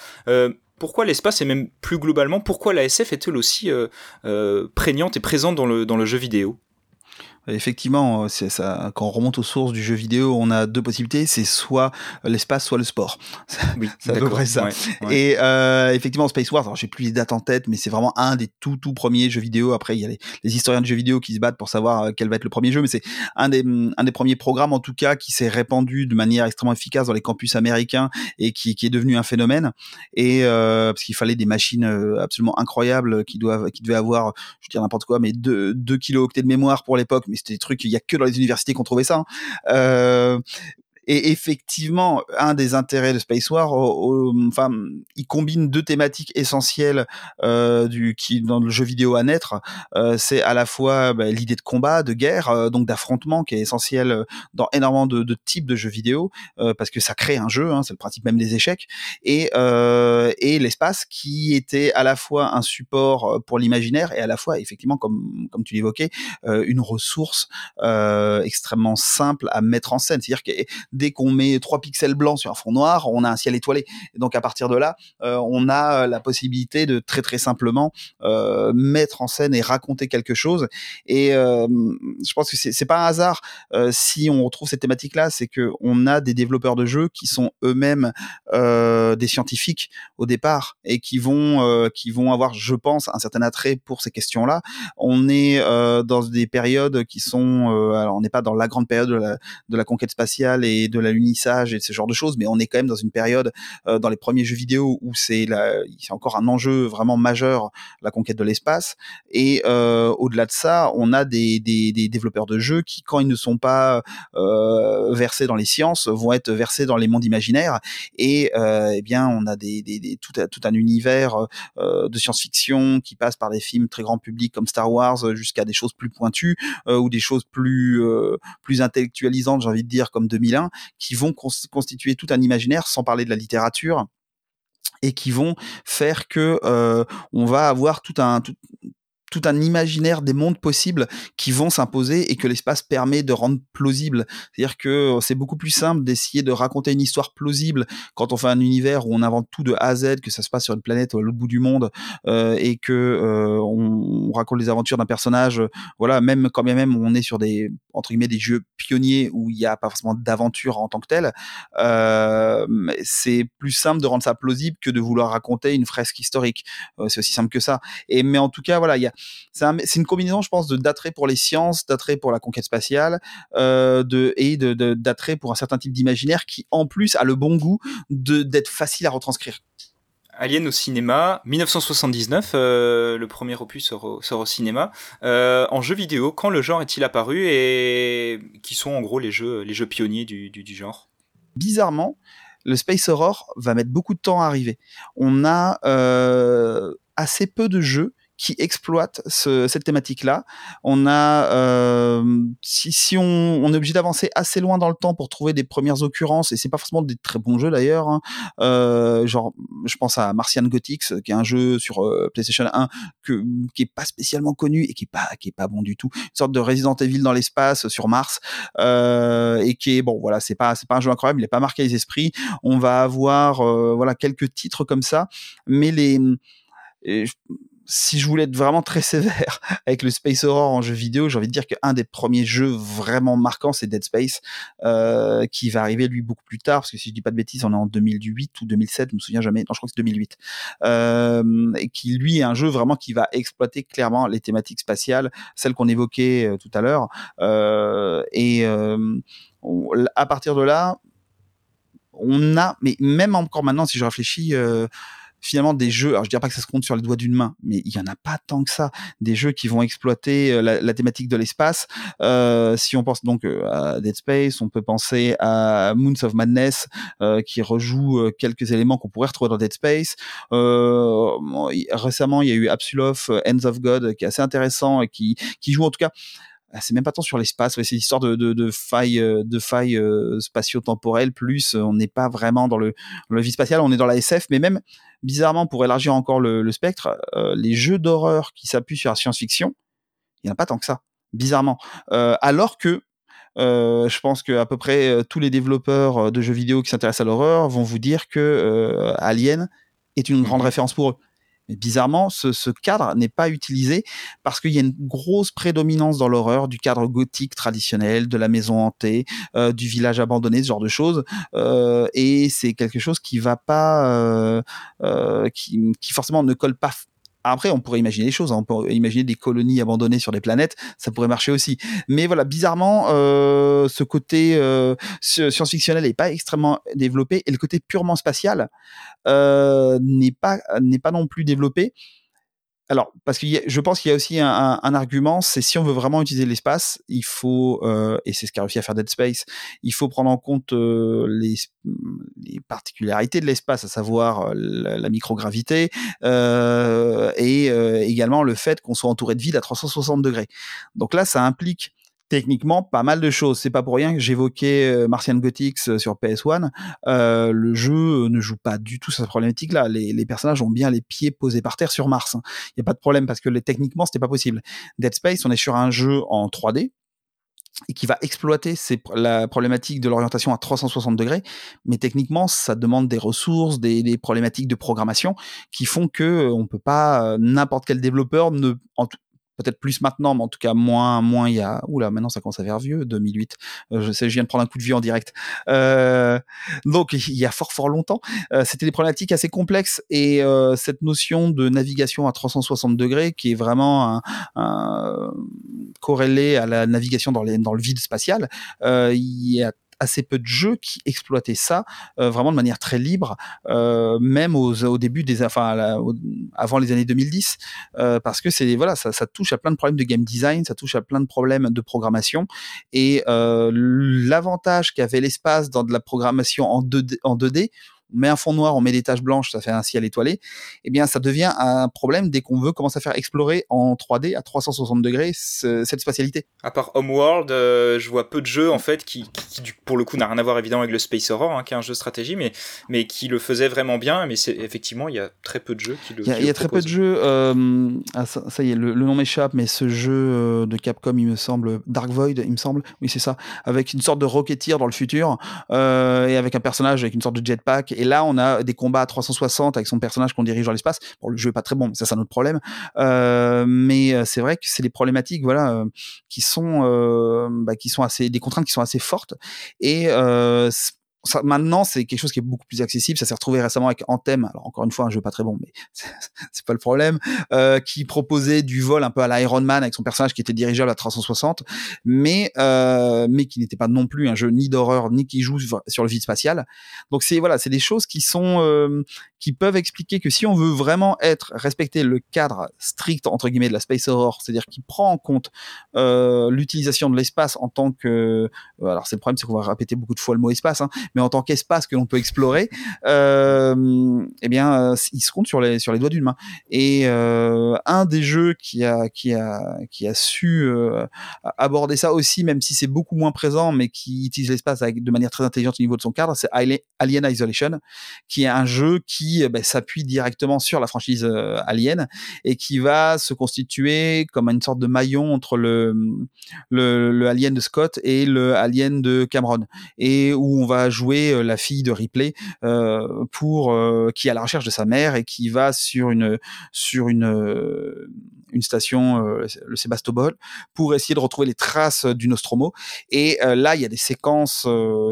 pourquoi l'espace et même plus globalement, pourquoi la SF est-elle aussi euh, euh, prégnante et présente dans le, dans le jeu vidéo? Effectivement, c'est ça. Quand on remonte aux sources du jeu vidéo, on a deux possibilités c'est soit l'espace, soit le sport. Oui, c'est à peu près ça. Et euh, effectivement, Space Wars, alors j'ai plus les dates en tête, mais c'est vraiment un des tout tout premiers jeux vidéo. Après, il y a les, historiens de jeux vidéo qui se battent pour savoir euh, quel va être le premier jeu, mais c'est un des un des premiers programmes en tout cas qui s'est répandu de manière extrêmement efficace dans les campus américains et qui, qui est devenu un phénomène. Et euh, parce qu'il fallait des machines euh, absolument incroyables qui doivent qui devaient avoir, je veux dire n'importe quoi, mais 2 deux kilooctets de mémoire pour l'époque, mais c'était des trucs, il y a que dans les universités qu'on trouvait ça. Hein. Et effectivement, un des intérêts de Space War, enfin, il combine deux thématiques essentielles euh, du qui dans le jeu vidéo à naître. Euh, c'est à la fois bah, l'idée de combat, de guerre, euh, donc d'affrontement, qui est essentiel dans énormément de, types de jeux vidéo, parce que ça crée un jeu, hein, c'est le principe même des échecs, et et l'espace qui était à la fois un support pour l'imaginaire et à la fois effectivement, comme comme tu l'évoquais, une ressource extrêmement simple à mettre en scène. C'est-à-dire que dès qu'on met trois pixels blancs sur un fond noir, on a un ciel étoilé. donc à partir de là, euh, on a la possibilité de très très simplement euh, mettre en scène et raconter quelque chose. Et euh, je pense que c'est pas un hasard si on retrouve cette thématique-là, c'est que on a des développeurs de jeux qui sont eux-mêmes des scientifiques au départ et qui vont qui vont avoir, je pense, un certain attrait pour ces questions-là. On est dans des périodes qui sont, alors on n'est pas dans la grande période de la, de la conquête spatiale et de l'alunissage et ce genre de choses, mais on est quand même dans une période euh, dans les premiers jeux vidéo où c'est c'est encore un enjeu vraiment majeur la conquête de l'espace. Et euh, au-delà de ça, on a des, des, des, développeurs de jeux qui, quand ils ne sont pas euh, versés dans les sciences, vont être versés dans les mondes imaginaires. Et eh bien, on a des, des, tout, tout un univers de science-fiction qui passe par des films très grand public comme Star Wars jusqu'à des choses plus pointues ou des choses plus plus intellectualisantes, j'ai envie de dire, comme 2001, qui vont constituer tout un imaginaire, sans parler de la littérature et qui vont faire que euh, on va avoir tout un tout un imaginaire des mondes possibles qui vont s'imposer et que l'espace permet de rendre plausible. C'est-à-dire que c'est beaucoup plus simple d'essayer de raconter une histoire plausible quand on fait un univers où on invente tout de A à Z, que ça se passe sur une planète à l'autre bout du monde euh, et que euh, on, raconte les aventures d'un personnage. voilà, même quand bien même on est sur des entre guillemets des jeux pionniers où il n'y a pas forcément d'aventure en tant que telle, euh, c'est plus simple de rendre ça plausible que de vouloir raconter une fresque historique. c'est aussi simple que ça. Et mais en tout cas, voilà, il y a c'est une combinaison, je pense, de d'attrait pour les sciences, d'attrait pour la conquête spatiale, euh, de et de d'attrait pour un certain type d'imaginaire qui, en plus, a le bon goût de d'être facile à retranscrire. Alien au cinéma, 1979, euh, le premier opus sort au, cinéma. Euh, en jeu vidéo, quand le genre est-il apparu et qui sont en gros les jeux, les jeux pionniers du, du, du genre? Bizarrement, le Space Horror va mettre beaucoup de temps à arriver. On a euh, assez peu de jeux qui exploite cette thématique-là. On a, euh, si, si on, on, est obligé d'avancer assez loin dans le temps pour trouver des premières occurrences, et c'est pas forcément des très bons jeux d'ailleurs. Hein, euh, genre, je pense à Martian Gothics, qui est un jeu sur euh, PlayStation 1 que, qui est pas spécialement connu et qui est pas qui est pas bon du tout. Une sorte de Resident Evil dans l'espace sur Mars euh, et qui est bon, voilà, c'est pas c'est pas un jeu incroyable, il est pas marqué les esprits. On va avoir euh, voilà quelques titres comme ça, mais les si je voulais être vraiment très sévère avec le Space Horror en jeu vidéo, j'ai envie de dire qu'un des premiers jeux vraiment marquants, c'est Dead Space, euh, qui va arriver lui beaucoup plus tard, parce que si je dis pas de bêtises, on est en 2008 ou 2007, je me souviens jamais, non, je crois que c'est 2008, euh, et qui lui est un jeu vraiment qui va exploiter clairement les thématiques spatiales, celles qu'on évoquait euh, tout à l'heure, euh, et à partir de là, on a, mais même encore maintenant, si je réfléchis, finalement des jeux, alors je dirais pas que ça se compte sur les doigts d'une main, mais il y en a pas tant que ça, des jeux qui vont exploiter euh, la, thématique de l'espace. Euh, si on pense donc euh, à Dead Space, on peut penser à Moons of Madness euh, qui rejoue quelques éléments qu'on pourrait retrouver dans Dead Space. récemment, il y a eu Absolof, Ends of God, qui est assez intéressant et qui qui joue en tout cas c'est même pas tant sur l'espace, c'est l'histoire de, de, de failles, de failles spatio-temporelles, plus on n'est pas vraiment dans le, dans le vie spatial, on est dans la SF, mais même bizarrement, pour élargir encore le, spectre, euh, les jeux d'horreur qui s'appuient sur la science-fiction, il n'y en a pas tant que ça, bizarrement. Euh, alors que euh, je pense que à peu près tous les développeurs de jeux vidéo qui s'intéressent à l'horreur vont vous dire que Alien est une grande mmh référence pour eux. Mais bizarrement, ce, cadre n'est pas utilisé parce qu'il y a une grosse prédominance dans l'horreur du cadre gothique traditionnel, de la maison hantée, euh, du village abandonné, ce genre de choses. Euh, et c'est quelque chose qui va pas, euh, qui, qui forcément ne colle pas après, on pourrait imaginer des choses. Hein. On pourrait imaginer des colonies abandonnées sur des planètes. Ça pourrait marcher aussi. Mais voilà, bizarrement, euh, ce côté euh, science-fictionnel n'est pas extrêmement développé et le côté purement spatial euh, n'est pas n'est pas non plus développé alors, parce que je pense qu'il y a aussi un, argument, c'est si on veut vraiment utiliser l'espace, il faut, euh, et c'est ce qu'a réussi à faire Dead Space, il faut prendre en compte euh, les, particularités de l'espace, à savoir euh, la, microgravité, et également le fait qu'on soit entouré de vide à 360 degrés. Donc là, ça implique techniquement pas mal de choses. C'est pas pour rien que j'évoquais euh, Martian Gothics euh, sur PS1. Euh, le jeu ne joue pas du tout cette problématique-là. Les, personnages ont bien les pieds posés par terre sur Mars. Il hein. n'y a pas de problème parce que les, techniquement c'était pas possible. Dead Space, on est sur un jeu en 3D et qui va exploiter la problématique de l'orientation à 360 degrés, mais techniquement, ça demande des ressources, des, problématiques de programmation qui font que on peut pas n'importe quel développeur ne, peut-être plus maintenant, mais en tout cas moins, moins il y a. Oula, maintenant ça commence à faire vieux, 2008. Euh, je sais, je viens de prendre un coup de vieux en direct. Euh, donc il y a fort fort longtemps, euh, c'était des problématiques assez complexes et cette notion de navigation à 360 degrés, qui est vraiment corrélée à la navigation dans, dans le vide spatial, il y a assez peu de jeux qui exploitaient ça euh, vraiment de manière très libre, euh, même aux, au début des, enfin, avant les années 2010, euh, parce que c'est voilà, ça, ça, touche à plein de problèmes de game design, ça touche à plein de problèmes de programmation, et l'avantage qu'avait l'espace dans de la programmation en 2D, en 2D on met un fond noir, on met des taches blanches, ça fait un ciel étoilé, eh bien ça devient un problème dès qu'on veut commencer à faire explorer en 3D à 360 degrés cette spatialité. À part Homeworld, euh, je vois peu de jeux en fait qui, pour le coup n'a rien à voir évidemment avec le Space Horror, hein, qui est un jeu de stratégie, mais mais qui le faisait vraiment bien. Mais c'est effectivement il y a très peu de jeux qui le. Il y a, très peu de jeux. Euh, ah, ça, y est, le, nom m'échappe, mais ce jeu euh, de Capcom, il me semble Dark Void, il me semble. Oui, c'est ça, avec une sorte de Rocketeer dans le futur et avec un personnage avec une sorte de jetpack. Et là, on a des combats à 360 avec son personnage qu'on dirige dans l'espace. Bon, le jeu est pas très bon, mais ça c'est un autre problème. mais c'est vrai que c'est des problématiques, voilà, qui sont bah, qui sont assez des contraintes qui sont assez fortes et euh, ça, maintenant, c'est quelque chose qui est beaucoup plus accessible. Ça s'est retrouvé récemment avec Anthem. Alors encore une fois, un jeu pas très bon, mais c'est pas le problème. Euh, qui proposait du vol un peu à l'Iron Man avec son personnage qui était dirigeable à 360, mais euh, mais qui n'était pas non plus un jeu ni d'horreur ni qui joue sur le vide spatial. Donc c'est voilà, c'est des choses qui sont euh, qui peuvent expliquer que si on veut vraiment être respecter le cadre strict entre guillemets de la space horror, c'est-à-dire qui prend en compte euh, l'utilisation de l'espace en tant que alors c'est le problème, c'est qu'on va répéter beaucoup de fois le mot espace, hein, mais en tant qu'espace que l'on peut explorer, euh, eh bien, euh, il se compte sur les sur les doigts d'une main. Et euh, un des jeux qui a qui a qui a su euh, aborder ça aussi, même si c'est beaucoup moins présent, mais qui utilise l'espace de manière très intelligente au niveau de son cadre, c'est Alien Isolation, qui est un jeu qui ben, s'appuie directement sur la franchise Alien et qui va se constituer comme une sorte de maillon entre le, le, Alien de Scott et le Alien de Cameron, et où on va jouer euh, la fille de Ripley euh, pour euh, qui est à la recherche de sa mère et qui va sur une sur une une station, le Sébastopol, pour essayer de retrouver les traces du Nostromo. Et là, il y a des séquences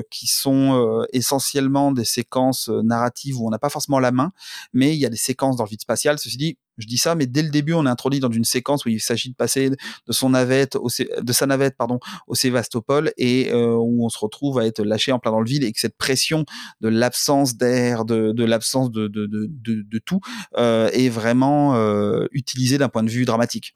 qui sont essentiellement des séquences narratives où on n'a pas forcément la main, mais il y a des séquences dans le vide spatial. Ceci dit, je dis ça, mais dès le début, on est introduit dans une séquence où il s'agit de passer de son navette, au, de sa navette, pardon, au Sévastopol, et euh, où on se retrouve à être lâché en plein dans le vide, et que cette pression de l'absence d'air, de, de l'absence de, de, de, tout, euh, est vraiment euh, utilisée d'un point de vue dramatique.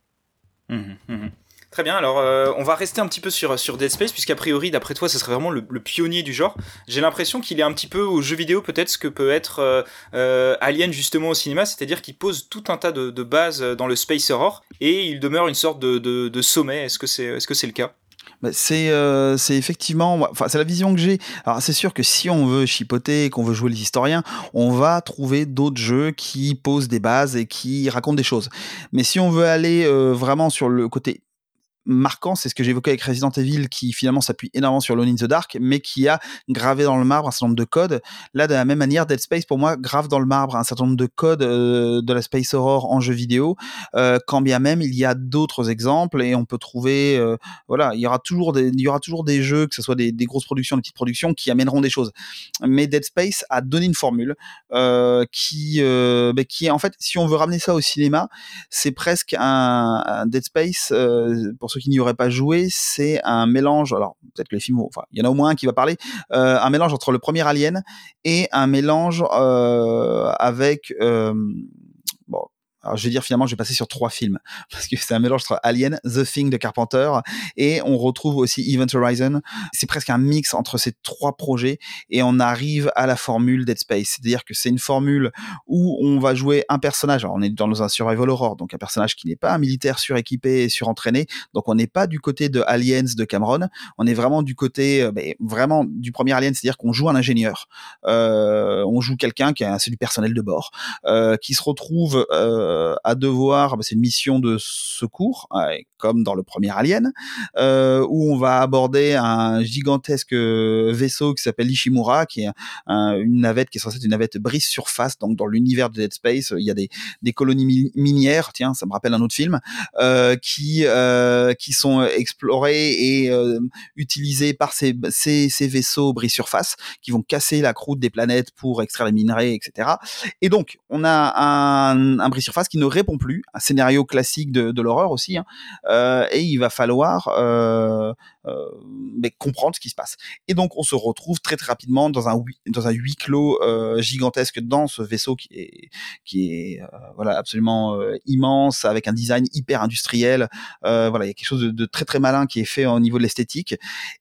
Mmh, mmh. Très bien, alors euh, on va rester un petit peu sur, sur Dead Space, puisqu'a priori, d'après toi, ce serait vraiment le, pionnier du genre. J'ai l'impression qu'il est un petit peu au jeu vidéo, peut-être ce que peut être euh, euh, Alien justement au cinéma, c'est-à-dire qu'il pose tout un tas de, bases dans le Space Horror, et il demeure une sorte de, de, sommet. Est-ce que c'est est -ce le cas? Bah, c'est c'est effectivement enfin c'est la vision que j'ai alors c'est sûr que si on veut chipoter qu'on veut jouer les historiens on va trouver d'autres jeux qui posent des bases et qui racontent des choses mais si on veut aller vraiment sur le côté marquant, c'est ce que j'évoquais avec Resident Evil, qui finalement s'appuie énormément sur Lone in the Dark, mais qui a gravé dans le marbre un certain nombre de codes. Là, de la même manière, Dead Space, pour moi, grave dans le marbre un certain nombre de codes euh, de la space horror en jeu vidéo, euh, quand bien même il y a d'autres exemples et on peut trouver, euh, voilà, il y aura toujours des, il y aura toujours des jeux, que ce soit des, grosses productions, des petites productions, qui amèneront des choses. Mais Dead Space a donné une formule qui, bah, qui en fait, si on veut ramener ça au cinéma, c'est presque un, un Dead Space pour ceux qui n'y auraient pas joué, c'est un mélange. Alors peut-être que les films, enfin, il y en a au moins un qui va parler. Euh, un mélange entre le premier Alien et un mélange euh, avec euh, alors je vais dire finalement, je vais passer sur trois films parce que c'est un mélange entre Alien, The Thing de Carpenter et on retrouve aussi Event Horizon. C'est presque un mix entre ces trois projets et on arrive à la formule Dead Space, c'est-à-dire que c'est une formule où on va jouer un personnage. Alors on est dans un survival horror, donc un personnage qui n'est pas un militaire suréquipé et surentraîné. Donc on n'est pas du côté de Aliens de Cameron, on est vraiment du côté, euh, ben, vraiment du premier Alien, c'est-à-dire qu'on joue un ingénieur, euh, on joue quelqu'un qui a c'est du personnel de bord, euh, qui se retrouve euh, euh, à devoir, bah, c'est une mission de secours, hein, comme dans le premier Alien, euh, où on va aborder un gigantesque euh, vaisseau qui s'appelle Ishimura, qui est une navette qui est censée être une navette brise surface. Donc dans l'univers de Dead Space, il y a des, colonies minières, tiens, ça me rappelle un autre film, qui qui sont explorées et utilisées par ces, ces, vaisseaux brise surface, qui vont casser la croûte des planètes pour extraire les minerais, etc. Et donc on a un brise surface qui ne répond plus, un scénario classique de, l'horreur aussi, hein. euh, et il va falloir euh, mais comprendre ce qui se passe. Et donc on se retrouve très très rapidement dans un dans un huis clos gigantesque dans ce vaisseau qui est qui est voilà absolument immense avec un design hyper industriel. voilà, il y a quelque chose de, de, très très malin qui est fait au niveau de l'esthétique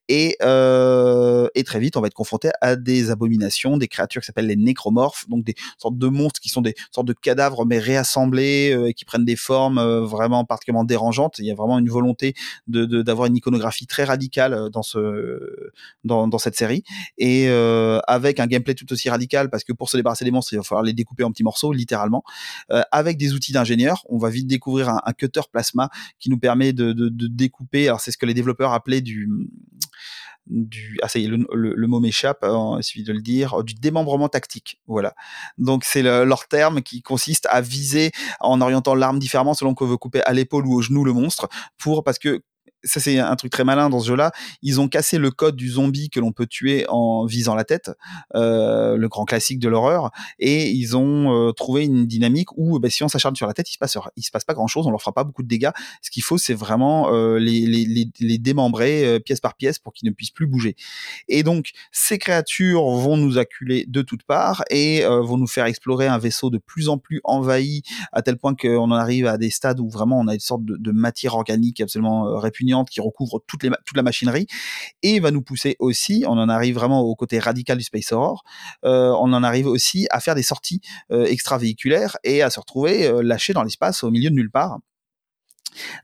et et très vite on va être confronté à des abominations, des créatures qui s'appellent les nécromorphes, donc des sortes de monstres qui sont des sortes de cadavres mais réassemblés euh, et qui prennent des formes euh, vraiment particulièrement dérangeantes. Il y a vraiment une volonté de d'avoir une iconographie très radicale euh, dans ce dans, dans cette série et avec un gameplay tout aussi radical parce que pour se débarrasser des monstres, il va falloir les découper en petits morceaux littéralement. avec des outils d'ingénieur, on va vite découvrir un, cutter plasma qui nous permet de, de, découper. Alors c'est ce que les développeurs appelaient du du ah ça y est le, le, mot m'échappe hein, il suffit de le dire du démembrement tactique voilà donc c'est le, leur terme qui consiste à viser en orientant l'arme différemment selon qu'on veut couper à l'épaule ou au genou le monstre pour parce que ça c'est un truc très malin dans ce jeu-là. Ils ont cassé le code du zombie que l'on peut tuer en visant la tête, euh, le grand classique de l'horreur, et ils ont euh, trouvé une dynamique où bah, si on s'acharne sur la tête, il se passe il se passe pas grand-chose, on leur fera pas beaucoup de dégâts. Ce qu'il faut, c'est vraiment euh, les, les, les, les, démembrer euh, pièce par pièce pour qu'ils ne puissent plus bouger. Et donc ces créatures vont nous acculer de toutes parts et euh, vont nous faire explorer un vaisseau de plus en plus envahi à tel point qu'on en arrive à des stades où vraiment on a une sorte de, de matière organique absolument répugnante qui recouvre toute, la machinerie et va nous pousser aussi, on en arrive vraiment au côté radical du Space Horror, euh, on en arrive aussi à faire des sorties euh, extravéhiculaires et à se retrouver euh, lâché dans l'espace au milieu de nulle part.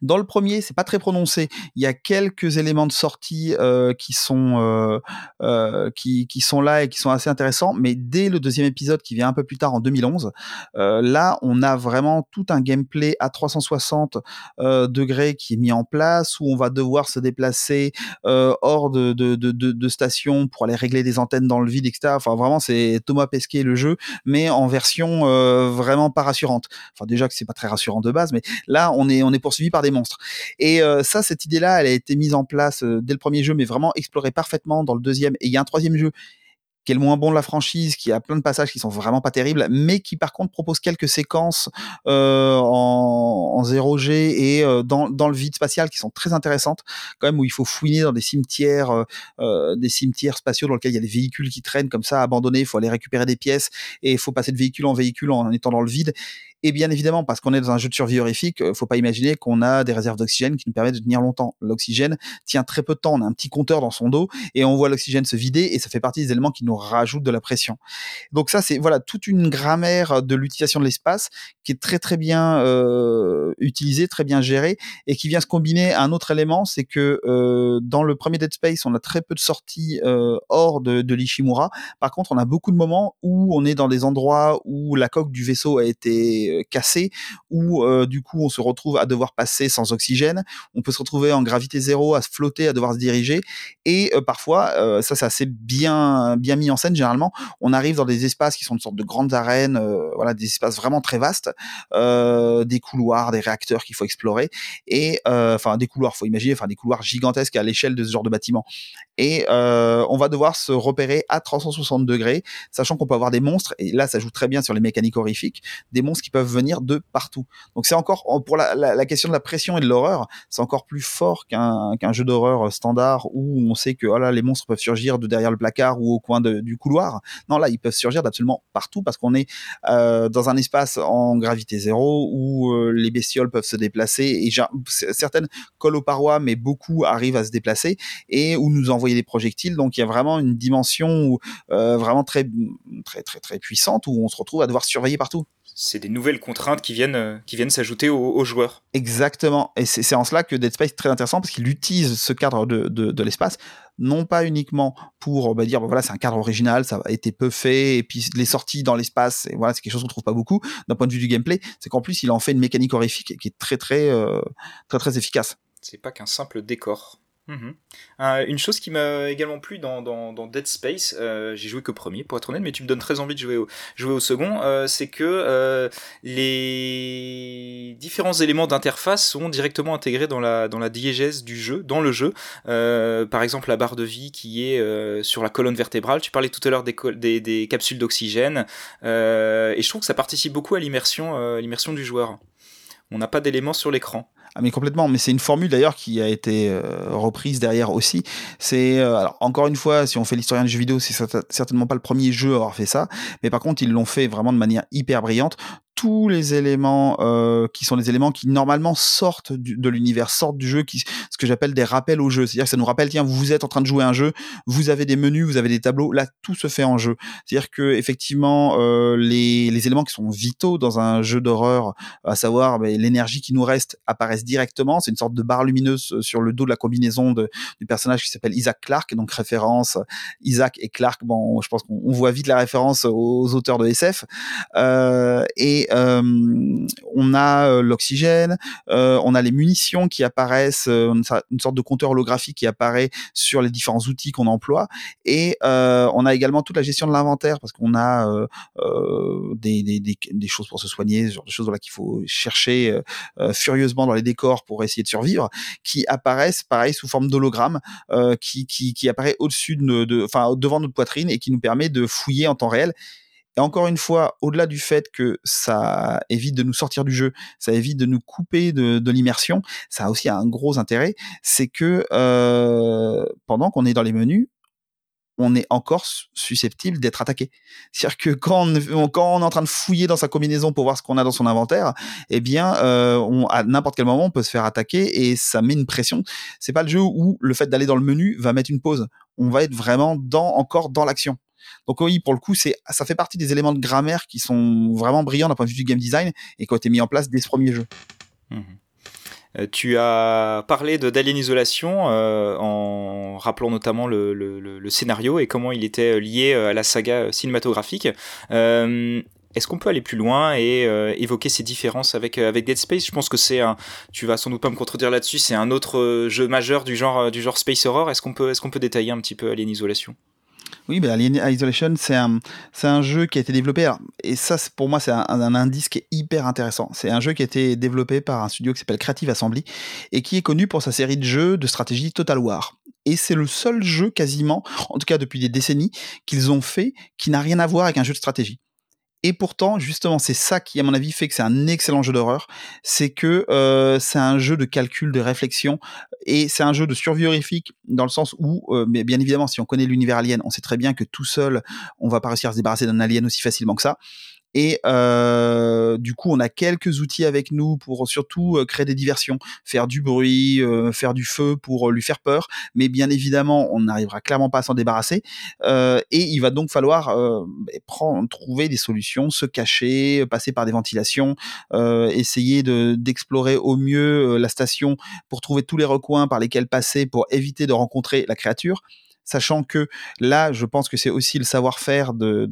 Dans le premier, c'est pas très prononcé. Il y a quelques éléments de sortie euh, qui sont euh, euh, qui, sont là et qui sont assez intéressants, mais dès le deuxième épisode qui vient un peu plus tard en 2011, euh, là on a vraiment tout un gameplay à 360 euh, degrés qui est mis en place où on va devoir se déplacer hors de, de, de, de, station pour aller régler des antennes dans le vide, etc. Enfin vraiment c'est Thomas Pesquet le jeu, mais en version vraiment pas rassurante. Enfin déjà que c'est pas très rassurant de base, mais là on est on est pour suivi par des monstres. Et euh, ça, cette idée-là, elle a été mise en place euh, dès le premier jeu, mais vraiment explorée parfaitement dans le deuxième. Et il y a un troisième jeu qui est le moins bon de la franchise, qui a plein de passages qui sont vraiment pas terribles, mais qui par contre propose quelques séquences euh, en, en 0G et dans, le vide spatial qui sont très intéressantes, quand même où il faut fouiner dans des cimetières, des cimetières spatiaux dans lesquels il y a des véhicules qui traînent comme ça abandonnés, il faut aller récupérer des pièces et il faut passer de véhicule en véhicule en étant dans le vide. Et bien évidemment, parce qu'on est dans un jeu de survie horrifique, euh, faut pas imaginer qu'on a des réserves d'oxygène qui nous permettent de tenir longtemps. L'oxygène tient très peu de temps. On a un petit compteur dans son dos et on voit l'oxygène se vider et ça fait partie des éléments qui nous rajoutent de la pression. Donc ça, c'est voilà toute une grammaire de l'utilisation de l'espace qui est très très bien euh, utilisée, très bien gérée et qui vient se combiner à un autre élément, c'est que euh, dans le premier Dead Space, on a très peu de sorties euh, hors de, de l'Ishimura. Par contre, on a beaucoup de moments où on est dans des endroits où la coque du vaisseau a été euh, cassé, où euh, du coup on se retrouve à devoir passer sans oxygène, on peut se retrouver en gravité zéro, à se flotter, à devoir se diriger, et euh, parfois, ça c'est assez bien bien mis en scène généralement, on arrive dans des espaces qui sont une sorte de grandes arènes, voilà, des espaces vraiment très vastes, des couloirs, des réacteurs qu'il faut explorer, et enfin des couloirs, faut imaginer, enfin des couloirs gigantesques à l'échelle de ce genre de bâtiment, et on va devoir se repérer à 360 degrés, sachant qu'on peut avoir des monstres, et là ça joue très bien sur les mécaniques horrifiques, des monstres qui peuvent venir de partout. Donc c'est encore pour la, question de la pression et de l'horreur, c'est encore plus fort qu'un jeu d'horreur standard où on sait que oh là, les monstres peuvent surgir de derrière le placard ou au coin du couloir. Non, là ils peuvent surgir d'absolument partout parce qu'on est euh, dans un espace en gravité zéro où euh, les bestioles peuvent se déplacer et certaines collent aux parois, mais beaucoup arrivent à se déplacer et où nous envoyer des projectiles. Donc il y a vraiment une dimension où, euh, vraiment très très très très puissante où on se retrouve à devoir surveiller partout c'est des nouvelles contraintes qui viennent, euh, qui viennent s'ajouter aux, aux, joueurs. Exactement. Et c'est en cela que Dead Space est très intéressant parce qu'il utilise ce cadre de, de, de l'espace, non pas uniquement pour bah, dire bah, voilà c'est un cadre original, ça a été peu fait et puis les sorties dans l'espace, voilà c'est quelque chose qu'on trouve pas beaucoup d'un point de vue du gameplay, c'est qu'en plus il en fait une mécanique horrifique qui est très très euh, très très efficace. C'est pas qu'un simple décor. Mmh. Euh, une chose qui m'a également plu dans, Dead Space, euh, j'ai joué que premier pour être honnête, mais tu me donnes très envie de jouer au, second, euh, c'est que les différents éléments d'interface sont directement intégrés dans la, diégèse du jeu, dans le jeu. Par exemple, la barre de vie qui est sur la colonne vertébrale. Tu parlais tout à l'heure des, capsules d'oxygène, et je trouve que ça participe beaucoup à l'immersion du joueur on n'a pas d'éléments sur l'écran. Ah mais complètement, mais c'est une formule d'ailleurs qui a été euh, reprise derrière aussi. C'est euh, encore une fois, si on fait l'historien du jeu vidéo, c'est certainement pas le premier jeu à avoir fait ça, mais par contre ils l'ont fait vraiment de manière hyper brillante tous les éléments euh, qui sont des éléments qui normalement sortent de l'univers, sortent du jeu, qui, ce que j'appelle des rappels au jeu. C'est-à-dire que ça nous rappelle, tiens, vous êtes en train de jouer un jeu, vous avez des menus, vous avez des tableaux, là tout se fait en jeu. C'est-à-dire que effectivement euh, les, les, éléments qui sont vitaux dans un jeu d'horreur, à savoir ben, l'énergie qui nous reste, apparaissent directement. C'est une sorte de barre lumineuse euh, sur le dos de la combinaison de, du personnage qui s'appelle Isaac Clarke, donc référence Isaac et Clarke. Bon, je pense qu'on voit vite la référence aux auteurs de SF. Euh, et euh, on a euh, l'oxygène, euh, on a les munitions qui apparaissent, une sorte de compteur holographique qui apparaît sur les différents outils qu'on emploie, et on a également toute la gestion de l'inventaire parce qu'on a des, des, des, choses pour se soigner, ce genre de choses voilà qu'il faut chercher furieusement dans les décors pour essayer de survivre, qui apparaissent pareil sous forme d'hologramme, qui, qui, qui apparaît au-dessus de, enfin devant notre poitrine et qui nous permet de fouiller en temps réel et encore une fois, au-delà du fait que ça évite de nous sortir du jeu, ça évite de nous couper de, l'immersion, ça a aussi un gros intérêt, c'est que euh, pendant qu'on est dans les menus, on est encore susceptible d'être attaqué. C'est-à-dire que quand on, quand on est en train de fouiller dans sa combinaison pour voir ce qu'on a dans son inventaire, eh bien, euh, on, à n'importe quel moment, on peut se faire attaquer et ça met une pression. C'est pas le jeu où le fait d'aller dans le menu va mettre une pause. On va être vraiment dans, encore dans l'action. Donc oui, pour le coup, ça fait partie des éléments de grammaire qui sont vraiment brillants d'un point de vue du game design et qui ont été mis en place dès ce premier jeu. Mmh euh, tu as parlé de d'Alien Isolation euh, en rappelant notamment le, scénario et comment il était lié à la saga cinématographique. Euh, est-ce qu'on peut aller plus loin et évoquer ces différences avec, avec Dead Space? Je pense que c'est un, tu vas sans doute pas me contredire là-dessus, c'est un autre jeu majeur du genre, du genre Space Horror. Est-ce qu'on peut, est qu'on peut détailler un petit peu Alien Isolation? Oui, ben Alien Isolation, c'est un, c'est un jeu qui a été développé, et ça, pour moi, c'est un, indice qui est hyper intéressant. C'est un jeu qui a été développé par un studio qui s'appelle Creative Assembly, et qui est connu pour sa série de jeux de stratégie Total War. Et c'est le seul jeu quasiment, en tout cas depuis des décennies, qu'ils ont fait qui n'a rien à voir avec un jeu de stratégie. Et pourtant, justement, c'est ça qui, à mon avis, fait que c'est un excellent jeu d'horreur. C'est que euh, c'est un jeu de calcul, de réflexion, et c'est un jeu de survie horrifique dans le sens où, euh, mais bien évidemment, si on connaît l'univers alien, on sait très bien que tout seul, on va pas réussir à se débarrasser d'un alien aussi facilement que ça. Et euh, du coup, on a quelques outils avec nous pour surtout euh, créer des diversions, faire du bruit, euh, faire du feu pour lui faire peur. Mais bien évidemment, on n'arrivera clairement pas à s'en débarrasser. et il va donc falloir trouver des solutions, se cacher, passer par des ventilations, essayer de d'explorer au mieux la station pour trouver tous les recoins par lesquels passer pour éviter de rencontrer la créature sachant que là, je pense que c'est aussi le savoir-faire de,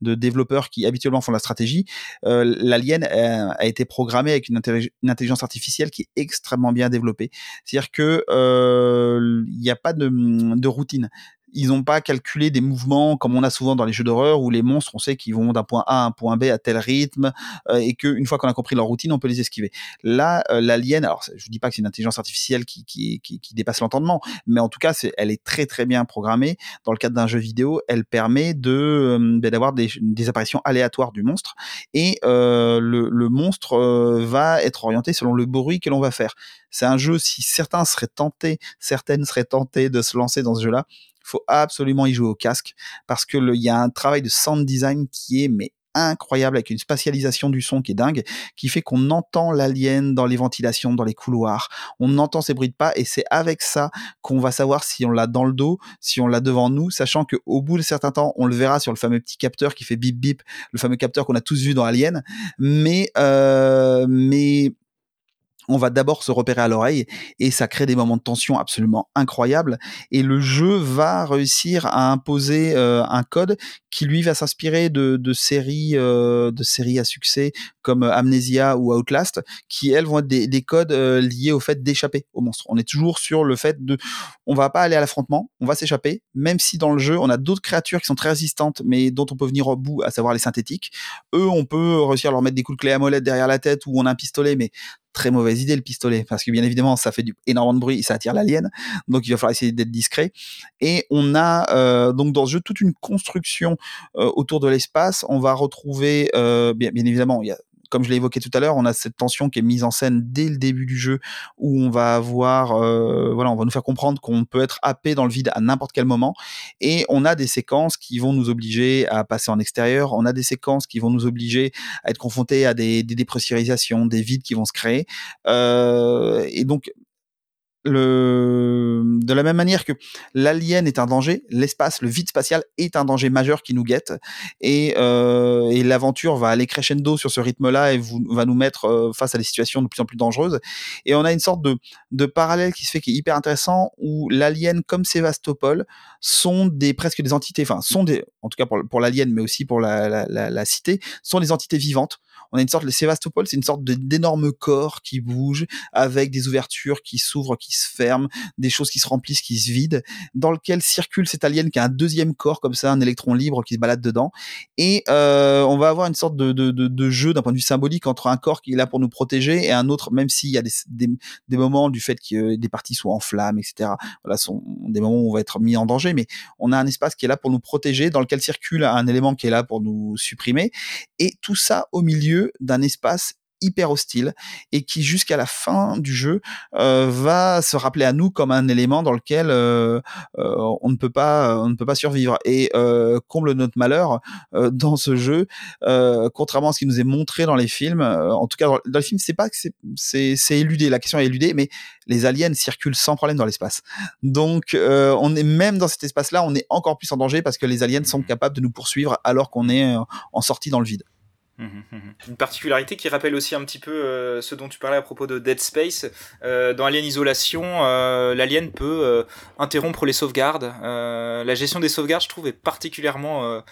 développeurs qui habituellement font la stratégie. Euh, L'Alien a, été programmé avec une, intelligence artificielle qui est extrêmement bien développée. C'est-à-dire que euh, il n'y a pas de routine ils n'ont pas calculé des mouvements comme on a souvent dans les jeux d'horreur où les monstres, on sait qu'ils vont d'un point A à un point B à tel rythme euh, et qu'une fois qu'on a compris leur routine, on peut les esquiver. Là, euh, l'alien, alors je dis pas que c'est une intelligence artificielle qui, qui, qui, qui dépasse l'entendement, mais en tout cas, c'est, elle est très très bien programmée. Dans le cadre d'un jeu vidéo, elle permet de euh, ben, d'avoir des, des, apparitions aléatoires du monstre et euh, le, le, monstre va être orienté selon le bruit que l'on va faire. C'est un jeu, si certains seraient tentés, certaines seraient tentées de se lancer dans ce jeu-là, il faut absolument y jouer au casque parce que il y a un travail de sound design qui est mais incroyable avec une spatialisation du son qui est dingue, qui fait qu'on entend l'alien dans les ventilations, dans les couloirs, on entend ces bruits de pas et c'est avec ça qu'on va savoir si on l'a dans le dos, si on l'a devant nous, sachant que au bout de certains temps, on le verra sur le fameux petit capteur qui fait bip bip, le fameux capteur qu'on a tous vu dans Alien, mais euh, mais on va d'abord se repérer à l'oreille et ça crée des moments de tension absolument incroyables et le jeu va réussir à imposer euh, un code qui lui va s'inspirer de, séries euh, de séries à succès comme Amnesia ou Outlast qui elles vont être des, codes euh, liés au fait d'échapper au monstre. On est toujours sur le fait de on va pas aller à l'affrontement, on va s'échapper même si dans le jeu on a d'autres créatures qui sont très résistantes mais dont on peut venir au bout à savoir les synthétiques. Eux on peut réussir à leur mettre des coups de clé à molette derrière la tête ou on a un pistolet mais très mauvaise idée le pistolet. Parce que bien évidemment ça fait du, énormément de bruit et ça attire l'alien. Donc il va falloir essayer d'être discret. Et on a euh, donc dans ce jeu toute une construction euh, autour de l'espace. On va retrouver euh, bien, bien évidemment il y a comme je l'ai évoqué tout à l'heure, on a cette tension qui est mise en scène dès le début du jeu, où on va avoir, euh, voilà, on va nous faire comprendre qu'on peut être happé dans le vide à n'importe quel moment, et on a des séquences qui vont nous obliger à passer en extérieur, on a des séquences qui vont nous obliger à être confrontés à des, dépressurisations, des vides qui vont se créer, euh, et donc le, de la même manière que l'alien est un danger, l'espace, le vide spatial est un danger majeur qui nous guette et, euh, et l'aventure va aller crescendo sur ce rythme-là et va nous mettre euh, face à des situations de plus en plus dangereuses. Et on a une sorte de, parallèle qui se fait qui est hyper intéressant où l'alien comme Sébastopol sont des presque des entités, enfin sont des, en tout cas pour, l'alien mais aussi pour la, la, la cité, sont des entités vivantes on a une sorte, le Sévastopol, c'est une sorte d'énorme corps qui bouge avec des ouvertures qui s'ouvrent, qui se ferment, des choses qui se remplissent, qui se vident, dans lequel circule cet alien qui a un deuxième corps comme ça, un électron libre qui se balade dedans. Et euh, on va avoir une sorte de, jeu d'un point de vue symbolique entre un corps qui est là pour nous protéger et un autre, même s'il y a des, des, des, moments du fait que des parties soient en flammes, etc. Voilà, sont des moments où on va être mis en danger, mais on a un espace qui est là pour nous protéger, dans lequel circule un élément qui est là pour nous supprimer, et tout ça au milieu d'un espace hyper hostile et qui jusqu'à la fin du jeu euh, va se rappeler à nous comme un élément dans lequel euh, euh, on ne peut pas on ne peut pas survivre et comble notre malheur dans ce jeu contrairement à ce qui nous est montré dans les films en tout cas dans, dans les films c'est pas que c'est c'est éludé la question est éludée mais les aliens circulent sans problème dans l'espace donc on est même dans cet espace là on est encore plus en danger parce que les aliens sont capables de nous poursuivre alors qu'on est en sortie dans le vide. Une particularité qui rappelle aussi un petit peu euh, ce dont tu parlais à propos de Dead Space. Euh, dans Alien Isolation, euh, l'alien peut interrompre les sauvegardes. la gestion des sauvegardes, je trouve, est particulièrement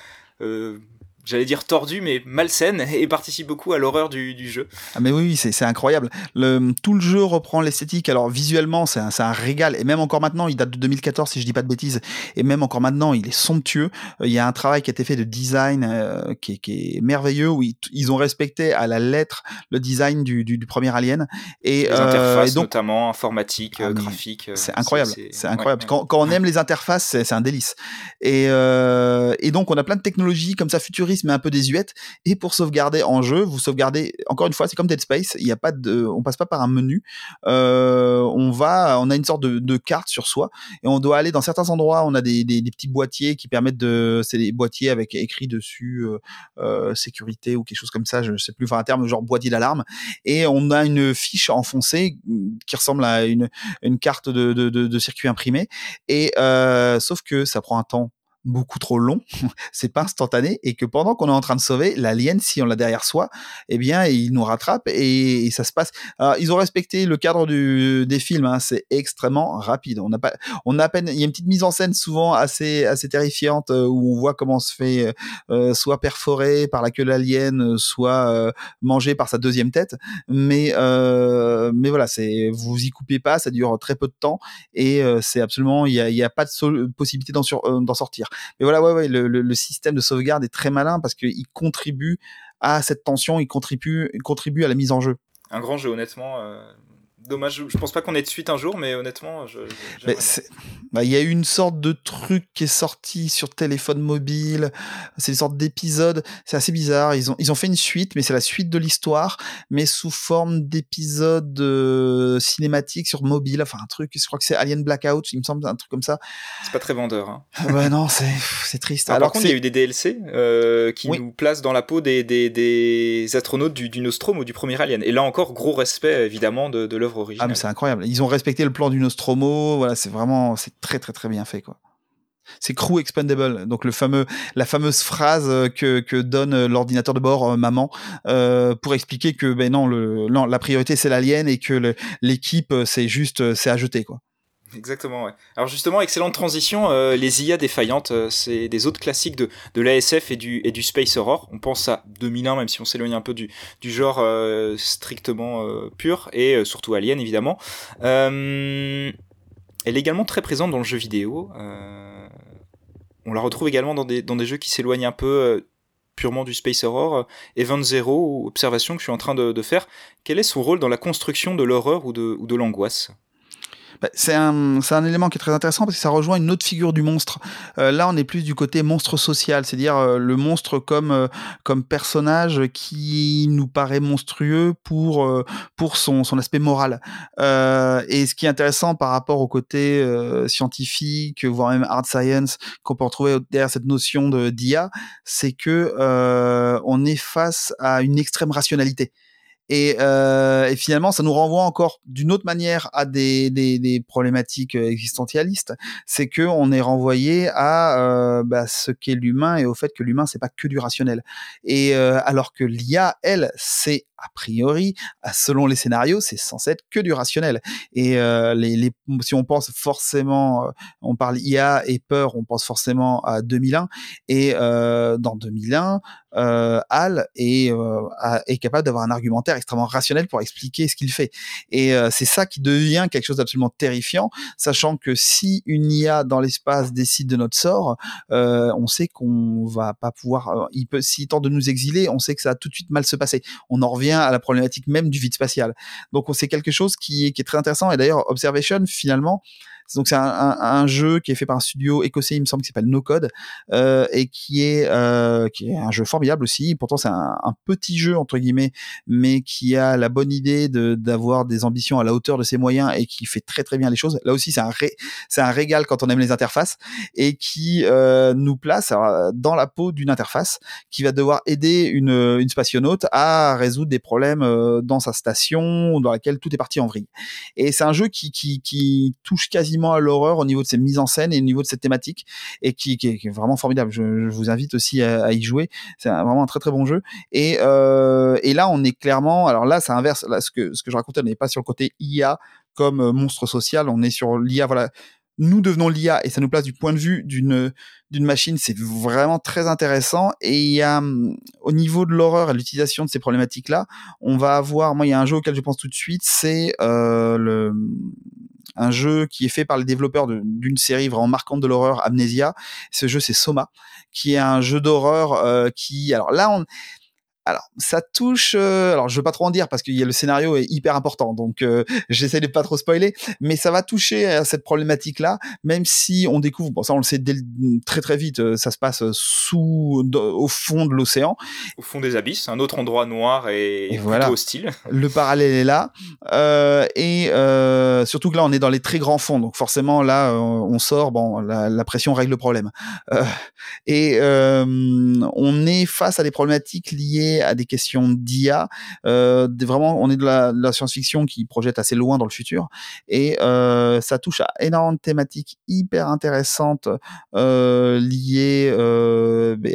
j'allais dire tordue, mais malsaine, et participe beaucoup à l'horreur du, du, jeu. Ah mais oui, c'est incroyable. Le, tout le jeu reprend l'esthétique. Alors visuellement, c'est un, un, régal, et même encore maintenant, il date de 2014 si je dis pas de bêtises, et même encore maintenant, il est somptueux. Euh, il y a un travail qui a été fait de design euh, qui, est, qui, est, merveilleux, où ils, ils, ont respecté à la lettre le design du, du, du premier Alien. Et, les interfaces, euh, donc, notamment informatiques, ah, graphiques. C'est incroyable. C'est incroyable. Ouais, quand, quand, on aime les interfaces, c'est un délice. Et, et donc, on a plein de technologies comme ça futuristes mais un peu désuète. Et pour sauvegarder en jeu, vous sauvegardez, encore une fois, c'est comme Dead Space, il y a pas de, on passe pas par un menu. Euh, on va, on a une sorte de, carte sur soi et on doit aller dans certains endroits. On a des, des, petits boîtiers qui permettent de, c'est des boîtiers avec écrit dessus euh, euh, sécurité ou quelque chose comme ça, je sais plus, enfin un terme genre boîtier d'alarme. Et on a une fiche enfoncée qui ressemble à une, une carte de, de, circuit imprimé. Et sauf que ça prend un temps beaucoup trop long, c'est pas instantané, et que pendant qu'on est en train de sauver, l'alien, si on l'a derrière soi, eh bien, il nous rattrape et, ça se passe. Alors, ils ont respecté le cadre du, des films, hein, c'est extrêmement rapide. On n'a pas, on a à peine, il y a une petite mise en scène souvent assez, assez terrifiante euh, où on voit comment on se fait euh, euh, soit perforé par la queue de l'alien, soit euh, mangé par sa deuxième tête. Mais, euh, mais voilà, c'est, vous y coupez pas, ça dure très peu de temps et c'est absolument, il y a, y a pas de possibilité d'en sortir. Mais voilà, ouais, ouais, le, système de sauvegarde est très malin parce qu'il contribue à cette tension, il contribue, contribue à la mise en jeu. Un grand jeu, honnêtement. Euh, dommage. Je pense pas qu'on ait de suite un jour, mais honnêtement, je. Bah, il y a eu une sorte de truc qui est sorti sur téléphone mobile. C'est une sorte d'épisode. C'est assez bizarre. Ils ont ils ont fait une suite, mais c'est la suite de l'histoire, mais sous forme d'épisode euh, cinématique sur mobile. Enfin un truc. Je crois que c'est Alien Blackout. Il me semble un truc comme ça. C'est pas très vendeur. Hein. bah non, c'est c'est triste. Alors, Alors par contre, il y a eu des DLC euh, qui oui. nous placent dans la peau des des, des astronautes du, du Nostrum ou du premier Alien. Et là encore, gros respect évidemment de, de l'œuvre Ah mais c'est incroyable. Ils ont respecté le plan du Nostromo. Voilà, c'est vraiment c'est très très très bien fait quoi. C'est crew expendable, donc le fameux, la fameuse phrase que, que donne l'ordinateur de bord, euh, maman, euh, pour expliquer que ben non, le, la priorité c'est l'alien et que l'équipe c'est juste c'est à jeter quoi. Exactement, ouais. Alors justement, excellente transition, euh, les IA défaillantes, euh, c'est des autres classiques de, de l'ASF et du, et du Space Horror. On pense à 2001, même si on s'éloigne un peu du, du genre euh, strictement pur, et surtout Alien, évidemment. Elle est également très présente dans le jeu vidéo. On la retrouve également dans des, dans des jeux qui s'éloignent un peu purement du space horror. Event Zero Observation que je suis en train de, de faire. Quel est son rôle dans la construction de l'horreur ou de, ou de l'angoisse? C'est un, un, élément qui est très intéressant parce que ça rejoint une autre figure du monstre. Euh, là, on est plus du côté monstre social, c'est-à-dire euh, le monstre comme euh, comme personnage qui nous paraît monstrueux pour pour son, son aspect moral. et ce qui est intéressant par rapport au côté scientifique, voire même hard science, qu'on peut retrouver derrière cette notion de d'IA, c'est que on est face à une extrême rationalité. Et, euh, et, finalement, ça nous renvoie encore d'une autre manière à des, des, des problématiques euh, existentialistes. C'est que on est renvoyé à euh, bah, ce qu'est l'humain et au fait que l'humain c'est pas que du rationnel. Et euh, alors que l'IA, elle, c'est a priori, selon les scénarios, c'est censé être que du rationnel. Et euh, si on pense forcément, euh, on parle IA et peur, on pense forcément à 2001. Et euh, dans 2001, euh, Hal est, capable d'avoir un argumentaire extrêmement rationnel pour expliquer ce qu'il fait. Et c'est ça qui devient quelque chose d'absolument terrifiant, sachant que si une IA dans l'espace décide de notre sort, on sait qu'on va pas pouvoir. s'il tente de nous exiler, on sait que ça va tout de suite mal se passer. On en revient à la problématique même du vide spatial. Donc c'est quelque chose qui est, très intéressant. Et d'ailleurs, Observation, finalement, donc c'est un, jeu qui est fait par un studio écossais, il me semble, qui s'appelle No Code, euh, et qui est euh, qui est un jeu formidable aussi. Pourtant c'est un, petit jeu entre guillemets, mais qui a la bonne idée d'avoir des ambitions à la hauteur de ses moyens et qui fait très très bien les choses. Là aussi c'est un c'est un régal quand on aime les interfaces et qui euh, nous place dans la peau d'une interface qui va devoir aider une une spationaute à résoudre des problèmes dans sa station dans laquelle tout est parti en vrille. Et c'est un jeu qui qui touche quasiment à l'horreur au niveau de ses mises en scène et au niveau de cette thématique et qui, est, vraiment formidable. Je, vous invite aussi à, y jouer. C'est vraiment un très très bon jeu. Et, euh, et là, on est clairement. Alors là, ça inverse. Ce que je racontais, on n'est pas sur le côté IA comme euh, monstre social. On est sur l'IA. Voilà nous devenons l'IA et ça nous place du point de vue d'une d'une machine, c'est vraiment très intéressant. Et a au niveau de l'horreur et l'utilisation de ces problématiques là, on va avoir, moi il y a un jeu auquel je pense tout de suite, c'est euh, le un jeu qui est fait par les développeurs d'une série vraiment marquante de l'horreur, Amnesia. Ce jeu, c'est Soma, qui est un jeu d'horreur euh, qui, alors là, on, alors, ça touche. Euh, alors, je veux pas trop en dire parce que le scénario est hyper important, donc euh, j'essaie de pas trop spoiler. Mais ça va toucher à cette problématique-là, même si on découvre. Bon, ça, on le sait dès très très vite. Euh, ça se passe sous, au fond de l'océan, au fond des abysses, un autre endroit noir et, et voilà. hostile. Le parallèle est là, euh, et euh, surtout que là, on est dans les très grands fonds, donc forcément là, on sort. Bon, la, la pression règle le problème, et on est face à des problématiques liées à des questions d'IA. Euh, vraiment, on est de la, science-fiction qui projette assez loin dans le futur et euh, ça touche à énormément de thématiques hyper intéressantes euh, liées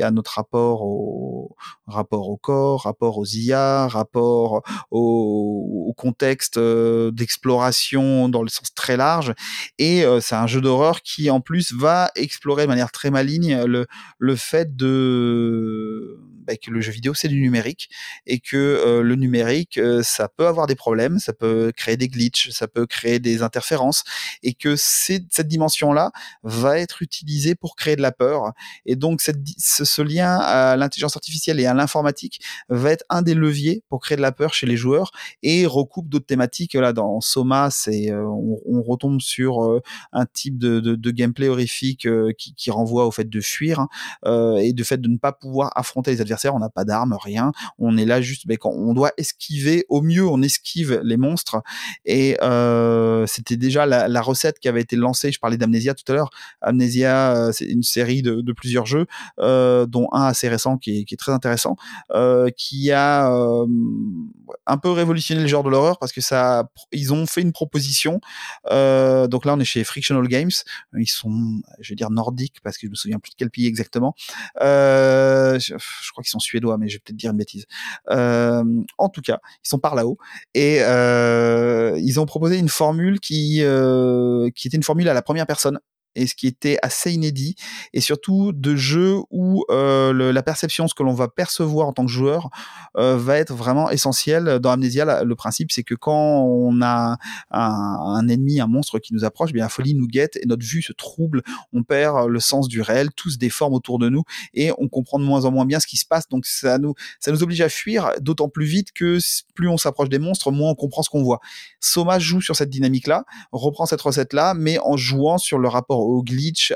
à notre rapport au rapport au corps, rapport aux IA, rapport au, au contexte d'exploration dans le sens très large. Et c'est un jeu d'horreur qui en plus va explorer de manière très maligne le, le fait de bah, que le jeu vidéo c'est du numérique et que euh, le numérique euh, ça peut avoir des problèmes, ça peut créer des glitches, ça peut créer des interférences et que cette dimension là va être utilisée pour créer de la peur et donc cette, ce, lien à l'intelligence artificielle et à l'informatique va être un des leviers pour créer de la peur chez les joueurs et recoupe d'autres thématiques. Là dans Soma c'est euh, on, retombe sur un type de, de, gameplay horrifique qui, qui, renvoie au fait de fuir hein, et du fait de ne pas pouvoir affronter les adversaires on n'a pas d'armes, rien. On est là juste, mais quand on doit esquiver, au mieux on esquive les monstres. Et euh, c'était déjà la, recette qui avait été lancée. Je parlais d'Amnesia tout à l'heure. Amnesia, euh, c'est une série de, plusieurs jeux, euh, dont un assez récent qui est, très intéressant, qui a un peu révolutionné le genre de l'horreur parce que ça, ils ont fait une proposition. donc là, on est chez Frictional Games. Ils sont, je vais dire nordiques parce que je me souviens plus de quel pays exactement. je crois qu'ils sont suédois, mais je vais peut-être dire une bêtise. Euh, en tout cas, ils sont par là-haut et euh, ils ont proposé une formule qui euh, qui était une formule à la première personne et ce qui était assez inédit, et surtout de jeux où euh, la perception, ce que l'on va percevoir en tant que joueur, euh, va être vraiment essentiel. Dans Amnesia, le principe, c'est que quand on a un, ennemi, un monstre qui nous approche, bien la folie nous guette et notre vue se trouble, on perd le sens du réel, tout se déforme autour de nous et on comprend de moins en moins bien ce qui se passe. Donc ça nous, ça nous oblige à fuir, d'autant plus vite que plus on s'approche des monstres, moins on comprend ce qu'on voit. Soma joue sur cette dynamique-là, reprend cette recette-là, mais en jouant sur le rapport au glitch,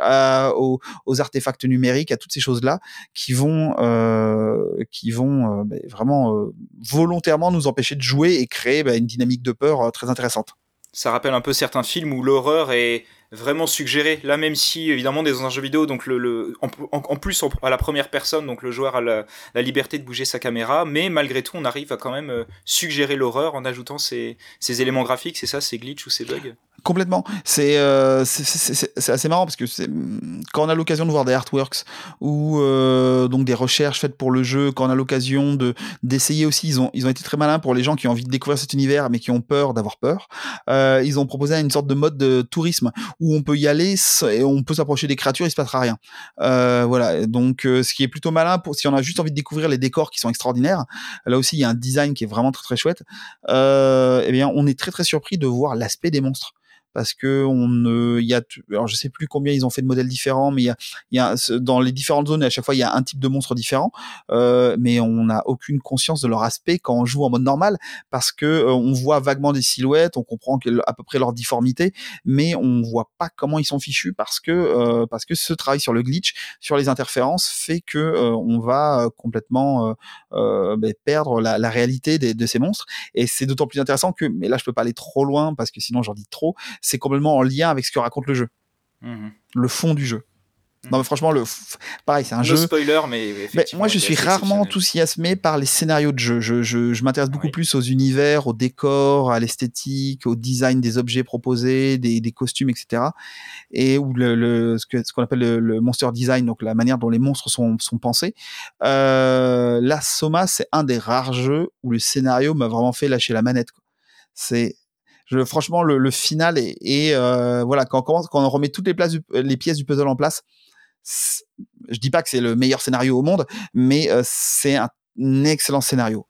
aux, artefacts numériques, à toutes ces choses-là qui vont, euh, qui vont euh, ben, vraiment euh, volontairement nous empêcher de jouer et créer ben, une dynamique de peur très intéressante. Ça rappelle un peu certains films où l'horreur est vraiment suggérée. Là, même si évidemment dans un jeu vidéo, donc en, plus à la première personne, donc le joueur a la, liberté de bouger sa caméra, mais malgré tout, on arrive à quand même suggérer l'horreur en ajoutant ces, ces éléments graphiques. C'est ça, ces glitches ou ces bugs? Complètement. Euh, c'est assez marrant parce que quand on a l'occasion de voir des artworks ou euh, donc des recherches faites pour le jeu, quand on a l'occasion de d'essayer aussi, ils ont ils ont été très malins pour les gens qui ont envie de découvrir cet univers mais qui ont peur d'avoir peur. Euh, ils ont proposé une sorte de mode de tourisme où on peut y aller et on peut s'approcher des créatures, il se passera rien. voilà. Donc ce qui est plutôt malin pour si on a juste envie de découvrir les décors qui sont extraordinaires. Là aussi, il y a un design qui est vraiment très très chouette. eh bien, on est très très surpris de voir l'aspect des monstres parce que on ne, il y a, alors je sais plus combien ils ont fait de modèles différents, mais il y a, y a dans les différentes zones à chaque fois il y a un type de monstre différent, euh, mais on n'a aucune conscience de leur aspect quand on joue en mode normal parce que euh, on voit vaguement des silhouettes, on comprend à peu près leur difformité, mais on voit pas comment ils sont fichus parce que euh, parce que ce travail sur le glitch, sur les interférences fait que euh, on va complètement ben, perdre la, la réalité des, de ces monstres. Et c'est d'autant plus intéressant que mais là je peux pas aller trop loin parce que sinon j'en dis trop c'est complètement en lien avec ce que raconte le jeu. Mhm. Le fond du jeu. Non, mais franchement, le pareil, c'est un jeu. spoiler, mais, moi, je suis rarement enthousiasmé par les scénarios de jeu. Je, je, m'intéresse beaucoup plus aux univers, aux décors, à l'esthétique, au design des objets proposés, des, des costumes, etc. Et où le, le ce qu'on ce appelle le, monster design, donc la manière dont les monstres sont, sont pensés. Euh, la Soma, c'est un des rares jeux où le scénario m'a vraiment fait lâcher la manette. C'est franchement, le, final est, euh, voilà quand on remet toutes les, pièces du puzzle en place. Je dis pas que c'est le meilleur scénario au monde, mais euh, c'est un, excellent scénario.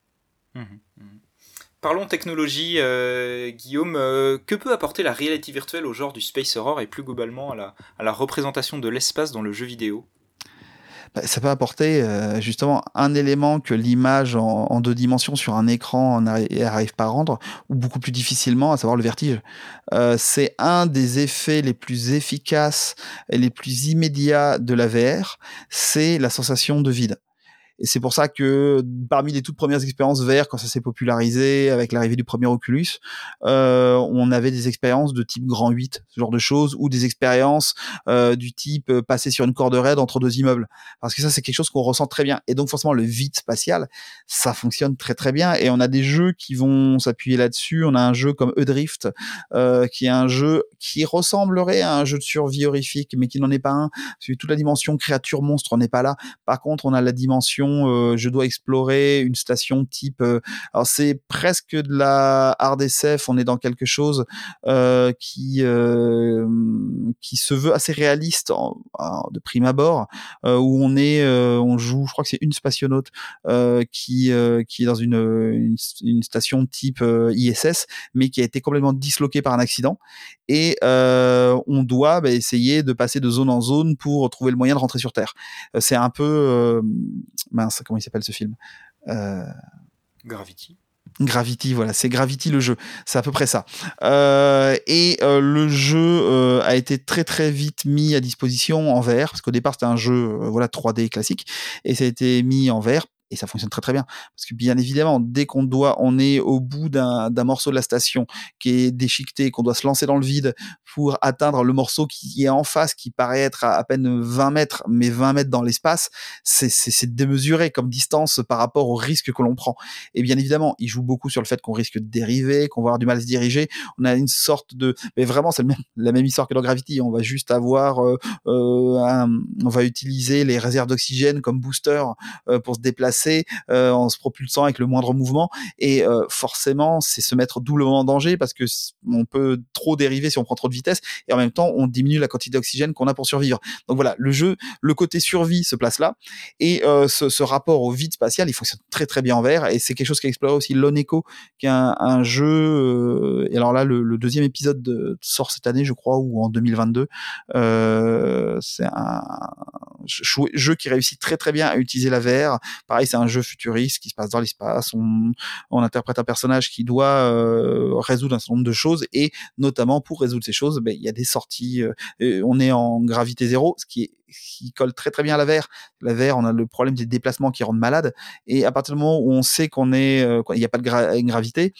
Mmh mmh Parlons technologie, euh, Guillaume. que peut apporter la réalité virtuelle au genre du space horror et plus globalement à la représentation de l'espace dans le jeu vidéo? Ça peut apporter euh, justement un élément que l'image en, deux dimensions sur un écran n'arrive pas à rendre, ou beaucoup plus difficilement, à savoir le vertige. Euh, c'est un des effets les plus efficaces et les plus immédiats de la VR, c'est la sensation de vide. Et c'est pour ça que parmi les toutes premières expériences VR, quand ça s'est popularisé avec l'arrivée du premier Oculus, euh, on avait des expériences de type grand 8, ce genre de choses, ou des expériences euh, du type euh, passer sur une corde raide entre deux immeubles. Parce que ça, c'est quelque chose qu'on ressent très bien. Et donc forcément, le vide spatial, ça fonctionne très très bien. Et on a des jeux qui vont s'appuyer là-dessus. On a un jeu comme E-Drift, qui est un jeu qui ressemblerait à un jeu de survie horrifique, mais qui n'en est pas un. Toute la dimension créature monstre n'est pas là. Par contre, on a la dimension euh, je dois explorer une station type. Euh, alors c'est presque de la hard. On est dans quelque chose euh, qui qui se veut assez réaliste de prime abord, où on est, on joue. Je crois que c'est une spationaute qui qui est dans une, une, station type ISS, mais qui a été complètement disloquée par un accident et on doit bah, essayer de passer de zone en zone pour trouver le moyen de rentrer sur Terre. c'est un peu mince, comment il s'appelle ce film? Euh, Gravity. Gravity, voilà, c'est Gravity le jeu, c'est à peu près ça. Euh, et euh, le jeu a été très très vite mis à disposition en VR, parce qu'au départ c'était un jeu voilà 3D classique, et ça a été mis en VR et ça fonctionne très très bien. Parce que bien évidemment dès qu'on doit on est au bout d'un morceau de la station qui est déchiqueté qu'on doit se lancer dans le vide pour atteindre le morceau qui est en face qui paraît être à, peine 20 mètres mais 20 mètres dans l'espace c'est démesuré comme distance par rapport au risque que l'on prend. Et bien évidemment il joue beaucoup sur le fait qu'on risque de dériver qu'on va avoir du mal à se diriger. On a une sorte de mais vraiment c'est la même histoire que dans Gravity. On va juste avoir euh, euh, on va utiliser les réserves d'oxygène comme booster euh, pour se déplacer déplacer en se propulsant avec le moindre mouvement. Et forcément, c'est se mettre doublement en danger parce que on peut trop dériver si on prend trop de vitesse et en même temps, on diminue la quantité d'oxygène qu'on a pour survivre. Donc voilà, le jeu, le côté survie se place là et ce, ce, rapport au vide spatial, il fonctionne très très bien en VR et c'est quelque chose qu'a exploré aussi Loneco, qui est un, jeu. et alors là, le, deuxième épisode de, sort cette année, je crois, ou en 2022. Euh, c'est un jeu qui réussit très très bien à utiliser la VR. Pareil, c'est un jeu futuriste qui se passe dans l'espace. On, on, interprète un personnage qui doit euh, résoudre un certain nombre de choses et notamment pour résoudre ces choses, ben, il y a des sorties. Euh, on est en gravité zéro, ce qui est colle très très bien à la VR. La VR, on a le problème des déplacements qui rendent malade. Et à partir du moment où on sait qu'on est, euh, il n'y a pas de gravité,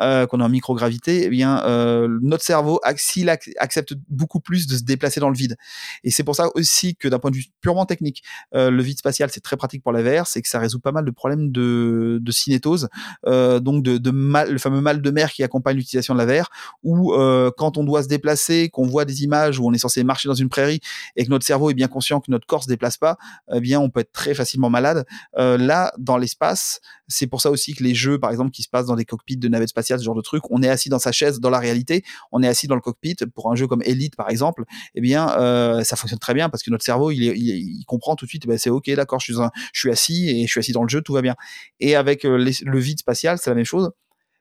euh, qu'on est en microgravité, eh bien euh, notre cerveau accepte beaucoup plus de se déplacer dans le vide. Et c'est pour ça aussi que d'un point de vue purement technique, euh, le vide spatial c'est très pratique pour la VR, c'est que ça résout pas mal de problèmes de, de cinétose, euh, donc de, de mal, le fameux mal de mer qui accompagne l'utilisation de la VR, où euh, quand on doit se déplacer, qu'on voit des images où on est censé marcher dans une prairie et que notre cerveau est bien conscient que notre corps se déplace pas, eh bien on peut être très facilement malade. là, dans l'espace, c'est pour ça aussi que les jeux, par exemple, qui se passent dans des cockpits de navettes spatiales, ce genre de truc, on est assis dans sa chaise dans la réalité, on est assis dans le cockpit. Pour un jeu comme Elite, par exemple, eh bien, euh, ça fonctionne très bien parce que notre cerveau, il, il, comprend tout de suite, ben, c'est ok, d'accord, je suis, je suis assis et je suis assis dans le jeu, tout va bien. Et avec euh, le vide spatial, c'est la même chose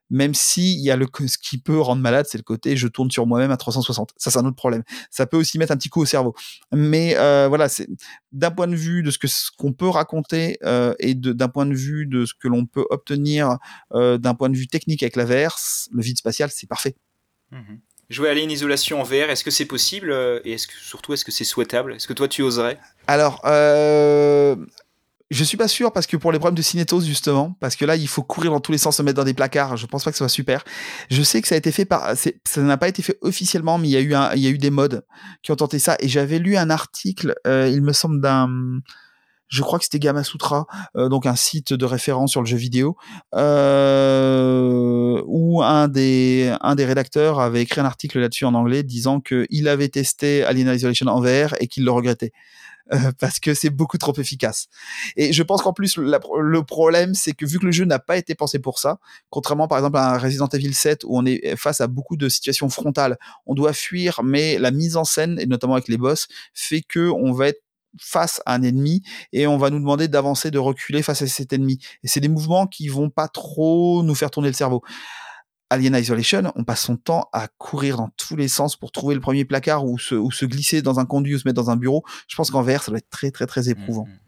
même si il y a le ce qui peut rendre malade, c'est le côté je tourne sur moi-même à 360. Ça, c'est un autre problème. Ça peut aussi mettre un petit coup au cerveau. Mais euh, voilà, c'est d'un point de vue de ce que ce qu'on peut raconter euh, et d'un point de vue de ce que l'on peut obtenir euh, d'un point de vue technique avec la VR, le vide spatial, c'est parfait. Mmh Jouer à une isolation en VR, est-ce que c'est possible et est-ce que surtout est-ce que c'est souhaitable? Est-ce que toi tu oserais? Alors, euh, je suis pas sûr parce que pour les problèmes de cinétose justement, parce que là il faut courir dans tous les sens, se mettre dans des placards. Je pense pas que ce soit super. Je sais que ça a été fait par, ça n'a pas été fait officiellement, mais il y a eu un, il y a eu des modes qui ont tenté ça. Et j'avais lu un article, euh, il me semble d'un, je crois que c'était Gamasutra, euh, donc un site de référence sur le jeu vidéo, euh, où un des un des rédacteurs avait écrit un article là-dessus en anglais disant qu'il avait testé Alien Isolation en VR et qu'il le regrettait. Euh, parce que c'est beaucoup trop efficace. Et je pense qu'en plus, le problème, c'est que vu que le jeu n'a pas été pensé pour ça, contrairement par exemple à Resident Evil 7 où on est face à beaucoup de situations frontales, on doit fuir, mais la mise en scène, et notamment avec les boss, fait que on va être face à un ennemi et on va nous demander d'avancer, de reculer face à cet ennemi. Et c'est des mouvements qui vont pas trop nous faire tourner le cerveau. Alien Isolation, on passe son temps à courir dans tous les sens pour trouver le premier placard ou se, ou se glisser dans un conduit ou se mettre dans un bureau. Je pense qu'en VR, ça doit être très très très mmh, éprouvant. Mmh.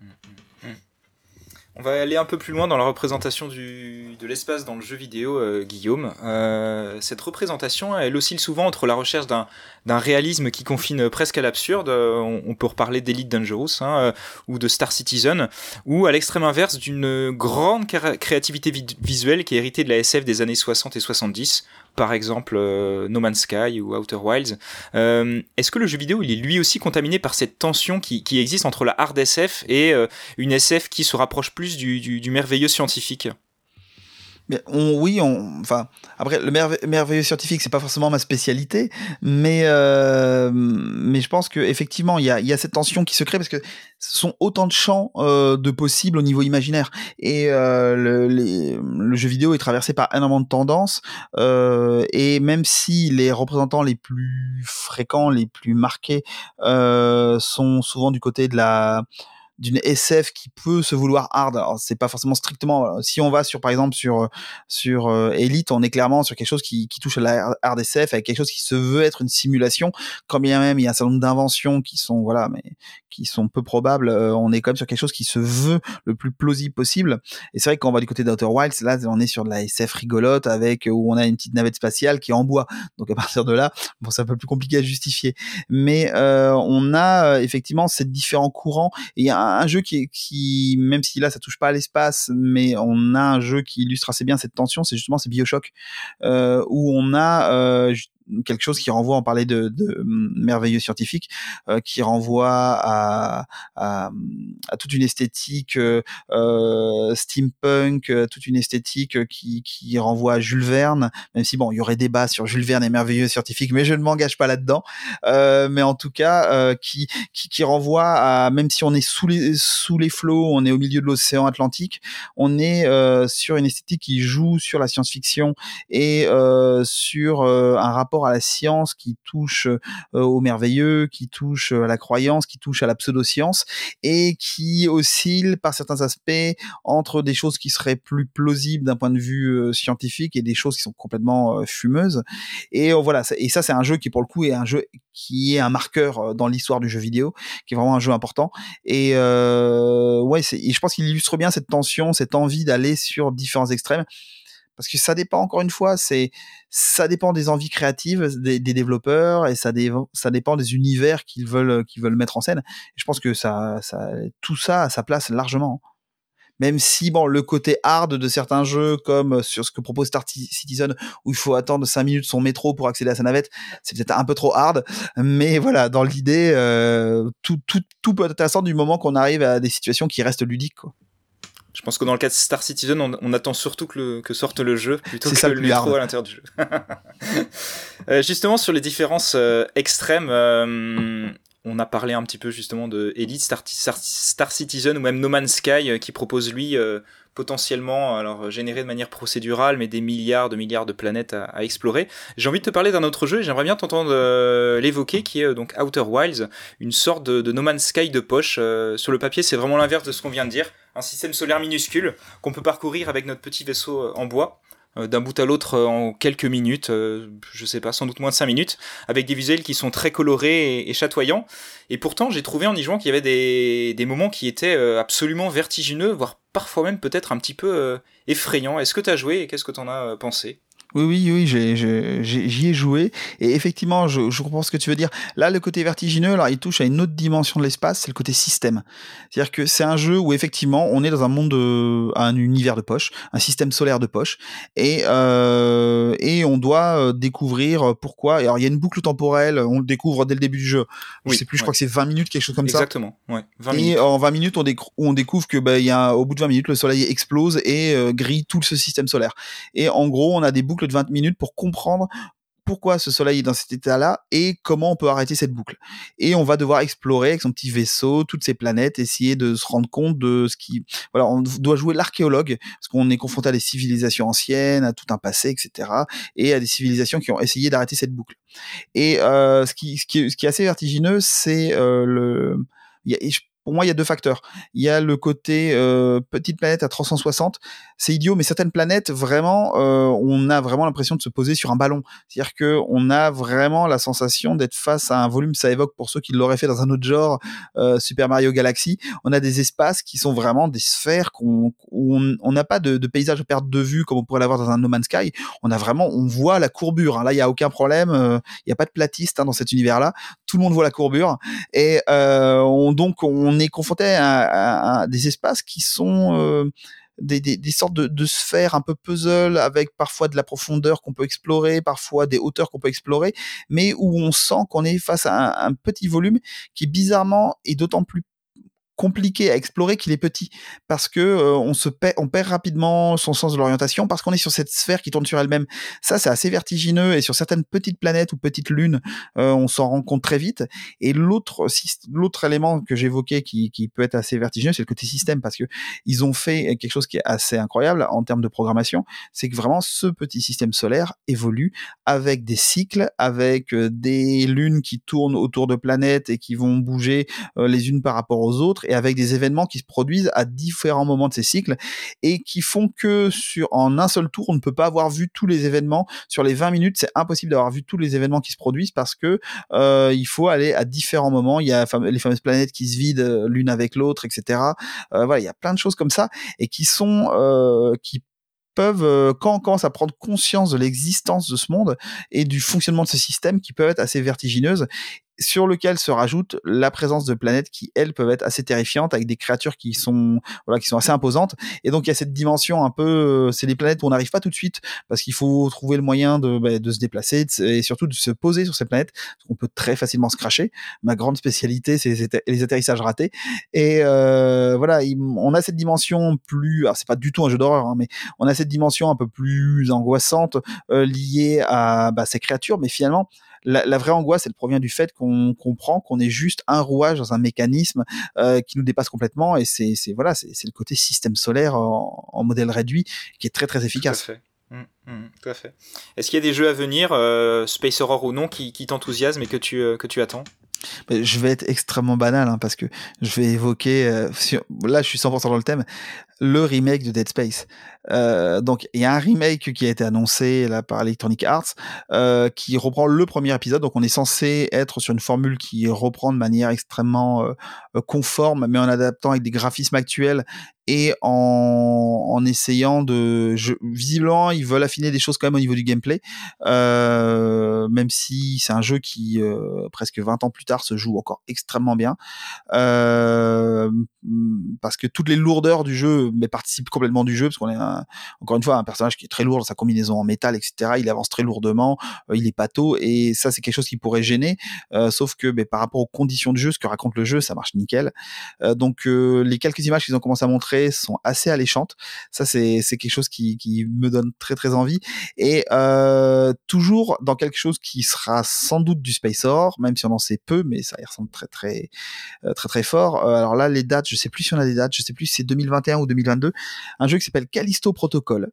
On va aller un peu plus loin dans la représentation du, de l'espace dans le jeu vidéo, euh, Guillaume. Euh, cette représentation, elle oscille souvent entre la recherche d'un, réalisme qui confine presque à l'absurde, euh, on, peut reparler d'Elite Dangerous hein, ou de Star Citizen, ou à l'extrême inverse d'une grande créativité visuelle qui est héritée de la SF des années 60 et 70, par exemple euh, No Man's Sky ou Outer Wilds. Euh, est-ce que le jeu vidéo il est lui aussi contaminé par cette tension qui, existe entre la hard SF et euh, une SF qui se rapproche plus du merveilleux scientifique? On, oui, enfin, après, le merveilleux scientifique, c'est pas forcément ma spécialité, mais, euh, mais je pense que effectivement, il y a, y a cette tension qui se crée parce que ce sont autant de champs euh, de possibles au niveau imaginaire. Et euh, le, le, jeu vidéo est traversé par énormément de tendances, et même si les représentants les plus fréquents, les plus marqués, sont souvent du côté de la d'une SF qui peut se vouloir hard. c'est pas forcément strictement. Si on va sur par exemple sur sur euh, Elite, on est clairement sur quelque chose qui, qui touche à la hard SF avec quelque chose qui se veut être une simulation. Quand bien même il y a un certain nombre d'inventions qui sont voilà, mais qui sont peu probables. Euh, on est quand même sur quelque chose qui se veut le plus plausible possible. Et c'est vrai que quand on va du côté d'Outer Wilds, là on est sur de la SF rigolote avec où on a une petite navette spatiale qui est en bois. Donc à partir de là, bon c'est un peu plus compliqué à justifier. Mais euh, on a effectivement ces différents courants. Et jeu qui, qui même si là ça touche pas à l'espace, mais on a un jeu qui illustre assez bien cette tension, c'est justement c'est Bioshock, euh, où on a euh, quelque chose qui renvoie, on parlait de, de merveilleux scientifique, euh, qui renvoie à, à, à, toute une esthétique euh, steampunk, toute une esthétique qui, qui renvoie à Jules Verne, même si bon, il y aurait débat sur Jules Verne et merveilleux scientifique, mais je ne m'engage pas là-dedans. mais en tout cas, qui, qui, qui renvoie à même si on est sous les sous les flots, on est au milieu de l'océan Atlantique, on est sur une esthétique qui joue sur la science-fiction et euh, sur euh, un rapport à la science qui touche euh, au merveilleux, qui touche à la croyance, qui touche à la pseudo-science et qui oscille par certains aspects entre des choses qui seraient plus plausibles d'un point de vue scientifique et des choses qui sont complètement fumeuses. Et voilà, et ça c'est un jeu qui pour le coup est un jeu qui est un marqueur dans l'histoire du jeu vidéo, qui est vraiment un jeu important. Et ouais, et je pense qu'il illustre bien cette tension, cette envie d'aller sur différents extrêmes parce que ça dépend encore une fois, c'est ça dépend des envies créatives des, développeurs et ça, dépend des univers qu'ils veulent qu'ils veulent mettre en scène. Et je pense que ça, ça tout ça a sa place largement. Même si bon le côté hard de certains jeux comme sur ce que propose Star Citizen où il faut attendre 5 minutes son métro pour accéder à sa navette, c'est peut-être un peu trop hard, mais voilà, dans l'idée euh, tout, tout, tout peut être intéressant du moment qu'on arrive à des situations qui restent ludiques quoi. Je pense que dans le cas de Star Citizen, on, attend surtout que, le, que, sorte le jeu plutôt que le métro à l'intérieur du jeu. Euh, justement, sur les différences euh, extrêmes, euh, on a parlé un petit peu justement de Elite, Star, Star, Citizen ou même No Man's Sky qui propose lui potentiellement alors générer de manière procédurale mais des milliards de milliards de planètes à, explorer. J'ai envie de te parler d'un autre jeu et j'aimerais bien t'entendre l'évoquer qui est donc Outer Wilds, une sorte de, de, No Man's Sky de poche. sur le papier, c'est vraiment l'inverse de ce qu'on vient de dire un système solaire minuscule qu'on peut parcourir avec notre petit vaisseau euh, en bois euh, d'un bout à l'autre euh, en quelques minutes, je sais pas, sans doute moins de 5 minutes, avec des visuels qui sont très colorés et, chatoyants. Et pourtant, j'ai trouvé en y jouant qu'il y avait des, moments qui étaient absolument vertigineux, voire parfois même peut-être un petit peu effrayants. Est-ce que tu as joué et qu'est-ce que tu en as pensé? Oui, oui, oui, j'y ai, joué. Et effectivement, je, je, comprends ce que tu veux dire. Là, le côté vertigineux, alors, il touche à une autre dimension de l'espace, c'est le côté système. C'est-à-dire que c'est un jeu où, effectivement, on est dans un monde, de, un univers de poche, un système solaire de poche, et, euh, et on doit euh, découvrir pourquoi. alors, il y a une boucle temporelle, on le découvre dès le début du jeu. Je sais plus, je crois que c'est 20 minutes, quelque chose comme ça. Exactement, ouais. 20 et en 20 minutes, on, on découvre que, bah, il y a, au bout de 20 minutes, le soleil explose et euh, grille tout ce système solaire. Et en gros, on a des boucles de 20 minutes pour comprendre pourquoi ce soleil est dans cet état-là et comment on peut arrêter cette boucle. Et on va devoir explorer avec son petit vaisseau toutes ces planètes, essayer de se rendre compte de ce qui, voilà, on doit jouer l'archéologue parce qu'on est confronté à des civilisations anciennes, à tout un passé, etc. et à des civilisations qui ont essayé d'arrêter cette boucle. Et euh, ce, qui, est assez vertigineux, c'est euh, le, pour moi, il y a deux facteurs. Il y a le côté euh, petite planète à 360. C'est idiot, mais certaines planètes, vraiment, euh, on a vraiment l'impression de se poser sur un ballon. C'est-à-dire que on a vraiment la sensation d'être face à un volume. Ça évoque pour ceux qui l'auraient fait dans un autre genre, euh, Super Mario Galaxy. On a des espaces qui sont vraiment des sphères qu'on, on n'a pas de, de, paysage à perte de vue comme on pourrait l'avoir dans un No Man's Sky. On a vraiment, on voit la courbure. Hein. Là, il y a aucun problème. Euh, il n'y a pas de platiste hein, dans cet univers-là. Tout le monde voit la courbure. Et euh, on, donc, on on est confronté à, des espaces qui sont euh, des, sortes de, sphères un peu puzzle avec parfois de la profondeur qu'on peut explorer, parfois des hauteurs qu'on peut explorer, mais où on sent qu'on est face à un, un, petit volume qui bizarrement est d'autant plus compliqué à explorer qu'il est petit parce que euh, on se perd, on perd rapidement son sens de l'orientation parce qu'on est sur cette sphère qui tourne sur elle-même. Ça, c'est assez vertigineux et sur certaines petites planètes ou petites lunes, euh, on s'en rend compte très vite. Et l'autre, l'autre élément que j'évoquais qui, qui peut être assez vertigineux, c'est le côté système parce que ils ont fait quelque chose qui est assez incroyable en termes de programmation, c'est que vraiment ce petit système solaire évolue avec des cycles, avec euh, des lunes qui tournent autour de planètes et qui vont bouger les unes par rapport aux autres et avec des événements qui se produisent à différents moments de ces cycles et qui font que sur en un seul tour, on ne peut pas avoir vu tous les événements sur les 20 minutes. C'est impossible d'avoir vu tous les événements qui se produisent parce que euh, il faut aller à différents moments. Il y a les fameuses planètes qui se vident euh, l'une avec l'autre, etc. Euh, voilà, il y a plein de choses comme ça et qui sont euh, qui peuvent, euh, quand on commence à prendre conscience de l'existence de ce monde et du fonctionnement de ce système, qui peuvent être assez vertigineuses sur lequel se rajoute la présence de planètes qui elles peuvent être assez terrifiantes avec des créatures qui sont voilà qui sont assez imposantes. Et donc il y a cette dimension un peu euh, c'est des planètes où on n'arrive pas tout de suite parce qu'il faut trouver le moyen de, bah, de se déplacer et surtout de se poser sur ces planètes parce qu'on peut très facilement se cracher. Ma grande spécialité c'est les atterrissages ratés. Et euh, voilà on a cette dimension plus alors c'est pas du tout un jeu d'horreur hein, mais on a cette dimension un peu plus angoissante euh, liée à bah, ces créatures. Mais finalement la, vraie angoisse, elle provient du fait qu'on comprend qu'on est juste un rouage dans un mécanisme euh, qui nous dépasse complètement. Et c'est voilà, c'est le côté système solaire en, modèle réduit qui est très très efficace. Tout à fait. Mmh, mmh, tout à fait. Est-ce qu'il y a des jeux à venir, euh, Space Horror ou non, qui, qui t'enthousiasment et que tu, euh, que tu attends? Je vais être extrêmement banal hein, parce que je vais évoquer, là je suis 100% dans le thème, le remake de Dead Space. Euh, donc il y a un remake qui a été annoncé là par Electronic Arts euh, qui reprend le premier épisode. Donc on est censé être sur une formule qui reprend de manière extrêmement euh, conforme, mais en adaptant avec des graphismes actuels et en, en essayant de je, visiblement ils veulent affiner des choses quand même au niveau du gameplay euh, même si c'est un jeu qui euh, presque 20 ans plus tard se joue encore extrêmement bien euh, parce que toutes les lourdeurs du jeu mais participe complètement du jeu parce qu'on est encore une fois un personnage qui est très lourd sa combinaison en métal, etc. Il avance très lourdement, euh, il est pâteau et ça c'est quelque chose qui pourrait gêner. Euh, sauf que par rapport aux conditions de jeu, ce que raconte le jeu, ça marche nickel. Euh, donc les quelques images qu'ils ont commencé à montrer sont assez alléchantes. Ça c'est c'est quelque chose qui qui me donne très très envie et toujours dans quelque chose qui sera sans doute du Space Horror, même si on en sait peu, mais ça y ressemble très très très très fort. alors là les dates, je sais plus si on a des dates, je sais plus si c'est 2021 ou 2022, un jeu qui s'appelle Callisto Protocol,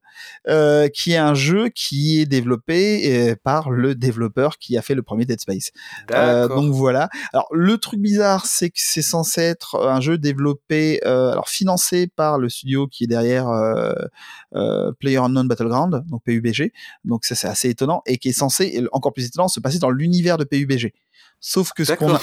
euh, qui est un jeu qui est développé euh, par le développeur qui a fait le premier Dead Space. Euh, donc voilà. Alors le truc bizarre, c'est que c'est censé être un jeu développé, alors financé par le studio qui est derrière Player Unknown Battleground, donc PUBG. Donc ça c'est assez étonnant et qui est censé, encore plus étonnant, se passer dans l'univers de PUBG. Sauf que ce qu'on a.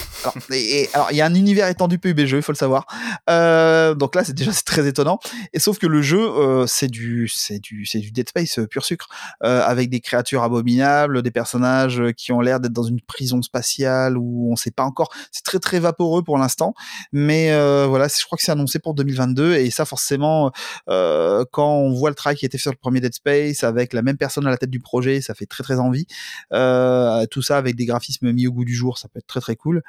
Alors, il y a un univers étendu PUBG, il faut le savoir. Euh, donc là, c'est déjà c'est très étonnant. Et sauf que le jeu, euh, c'est du, c'est du, c'est du Dead Space euh, pur sucre, euh, avec des créatures abominables, des personnages qui ont l'air d'être dans une prison spatiale où on sait pas encore. C'est très très vaporeux pour l'instant, mais voilà, je crois que c'est annoncé pour 2022 et ça forcément, quand on voit le travail qui a été fait sur le premier Dead Space avec la même personne à la tête du projet, ça fait très très envie. tout ça avec des graphismes mis au goût du jour, ça peut être très très cool.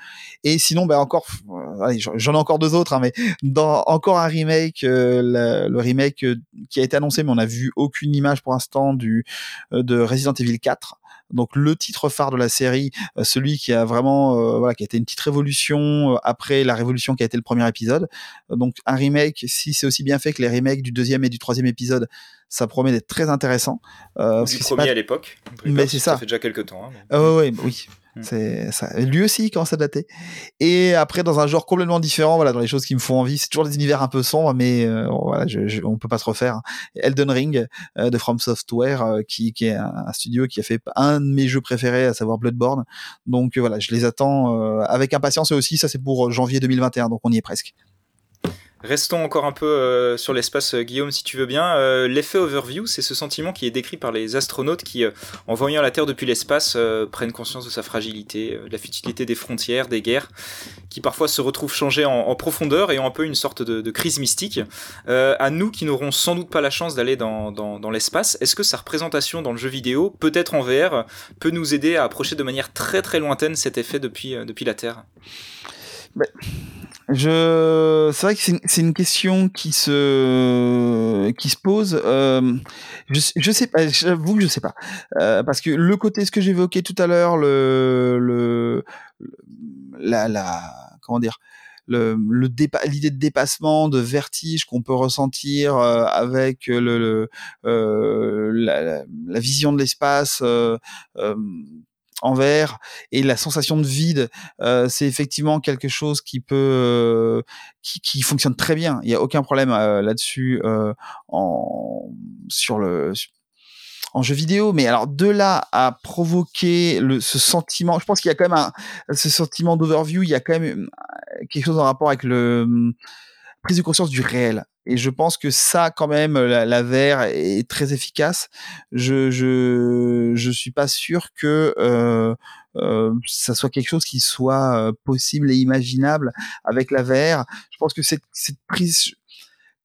Et sinon, ben encore, euh, j'en ai encore deux autres, hein, mais dans encore un remake, euh, le remake euh, qui a été annoncé, mais on n'a vu aucune image pour l'instant du de Resident Evil 4 donc le titre phare de la série, celui qui a vraiment voilà qui a été une petite révolution après la révolution qui a été le premier épisode. donc un remake, si c'est aussi bien fait que les remakes du deuxième et du troisième épisode, ça promet d'être très intéressant. Euh, du premier à l'époque. Mais c'est ça. Ça fait déjà quelques temps. Hein, ah oui. C'est ça. Lui aussi, il commence à dater. Et après, dans un genre complètement différent, voilà, dans les choses qui me font envie, c'est toujours des univers un peu sombres, mais euh, voilà, je, on peut pas se refaire. Hein. Elden Ring euh, de From Software, euh, qui, qui est un, studio qui a fait un de mes jeux préférés, à savoir Bloodborne. Donc voilà, je les attends avec impatience. Et aussi, ça c'est pour janvier 2021, donc on y est presque. Restons encore un peu euh, sur l'espace, euh, Guillaume, si tu veux bien. Euh, l'effet overview, c'est ce sentiment qui est décrit par les astronautes qui, en voyant la Terre depuis l'espace, prennent conscience de sa fragilité, de la futilité des frontières, des guerres, qui parfois se retrouvent changées en, profondeur et ont un peu une sorte de, crise mystique. à nous qui n'aurons sans doute pas la chance d'aller dans, dans, l'espace, est-ce que sa représentation dans le jeu vidéo, peut-être en VR, peut nous aider à approcher de manière très très lointaine cet effet depuis, depuis la Terre? Je, c'est vrai que c'est une, question qui se, qui se pose. Euh, je, je sais pas, j'avoue que je sais pas, euh, parce que le côté, ce que j'évoquais tout à l'heure, le, le, la, la, comment dire, le, le l'idée de dépassement, de vertige qu'on peut ressentir euh, avec le, le euh, la, la, vision de l'espace euh, envers et la sensation de vide, euh, c'est effectivement quelque chose qui peut, euh, qui, fonctionne très bien. Il y a aucun problème euh, là-dessus en sur le en jeu vidéo, mais alors de là à provoquer le, ce sentiment, je pense qu'il y a quand même un, ce sentiment d'overview, il y a quand même quelque chose en rapport avec le prise de conscience du réel. Et je pense que ça, quand même, la, la VR est très efficace. Je je je suis pas sûr que euh, ça soit quelque chose qui soit possible et imaginable avec la VR. Je pense que cette, cette prise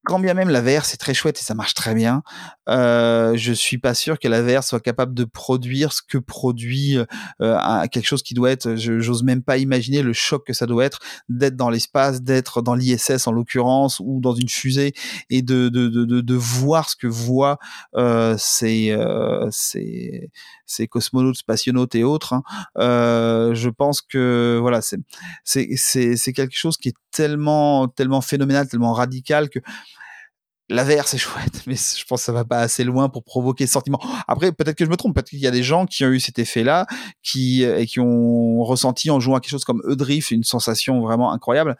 quand bien même la VR c'est très chouette et ça marche très bien, euh, je suis pas sûr que la VR soit capable de produire ce que produit euh, quelque chose qui doit être. J'ose même pas imaginer le choc que ça doit être d'être dans l'espace, d'être dans l'ISS en l'occurrence ou dans une fusée et de de, de, de, voir ce que voient euh, ces, euh, ces ces cosmonautes, spationautes et autres. Hein. Euh, je pense que voilà c'est c'est c'est quelque chose qui est tellement tellement phénoménal, tellement radical que la VR c'est chouette, mais je pense que ça va pas assez loin pour provoquer ce sentiment. Après, peut-être que je me trompe, peut-être qu'il y a des gens qui ont eu cet effet-là, qui et qui ont ressenti en jouant à quelque chose comme Eudrift une sensation vraiment incroyable.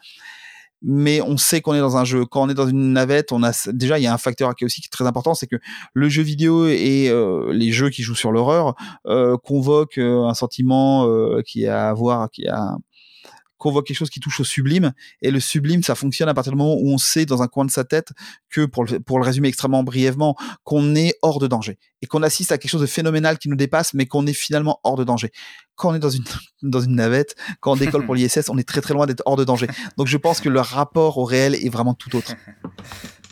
Mais on sait qu'on est dans un jeu. Quand on est dans une navette, on a déjà il y a un facteur qui est aussi très important, c'est que le jeu vidéo et euh, les jeux qui jouent sur l'horreur euh, convoquent euh, un sentiment euh, qui a à voir, qui a qu'on voit quelque chose qui touche au sublime. Et le sublime, ça fonctionne à partir du moment où on sait dans un coin de sa tête que, pour le, pour le résumer extrêmement brièvement, qu'on est hors de danger et qu'on assiste à quelque chose de phénoménal qui nous dépasse, mais qu'on est finalement hors de danger. Quand on est dans une, dans une navette, quand on décolle pour l'ISS, on est très très loin d'être hors de danger. Donc je pense que le rapport au réel est vraiment tout autre.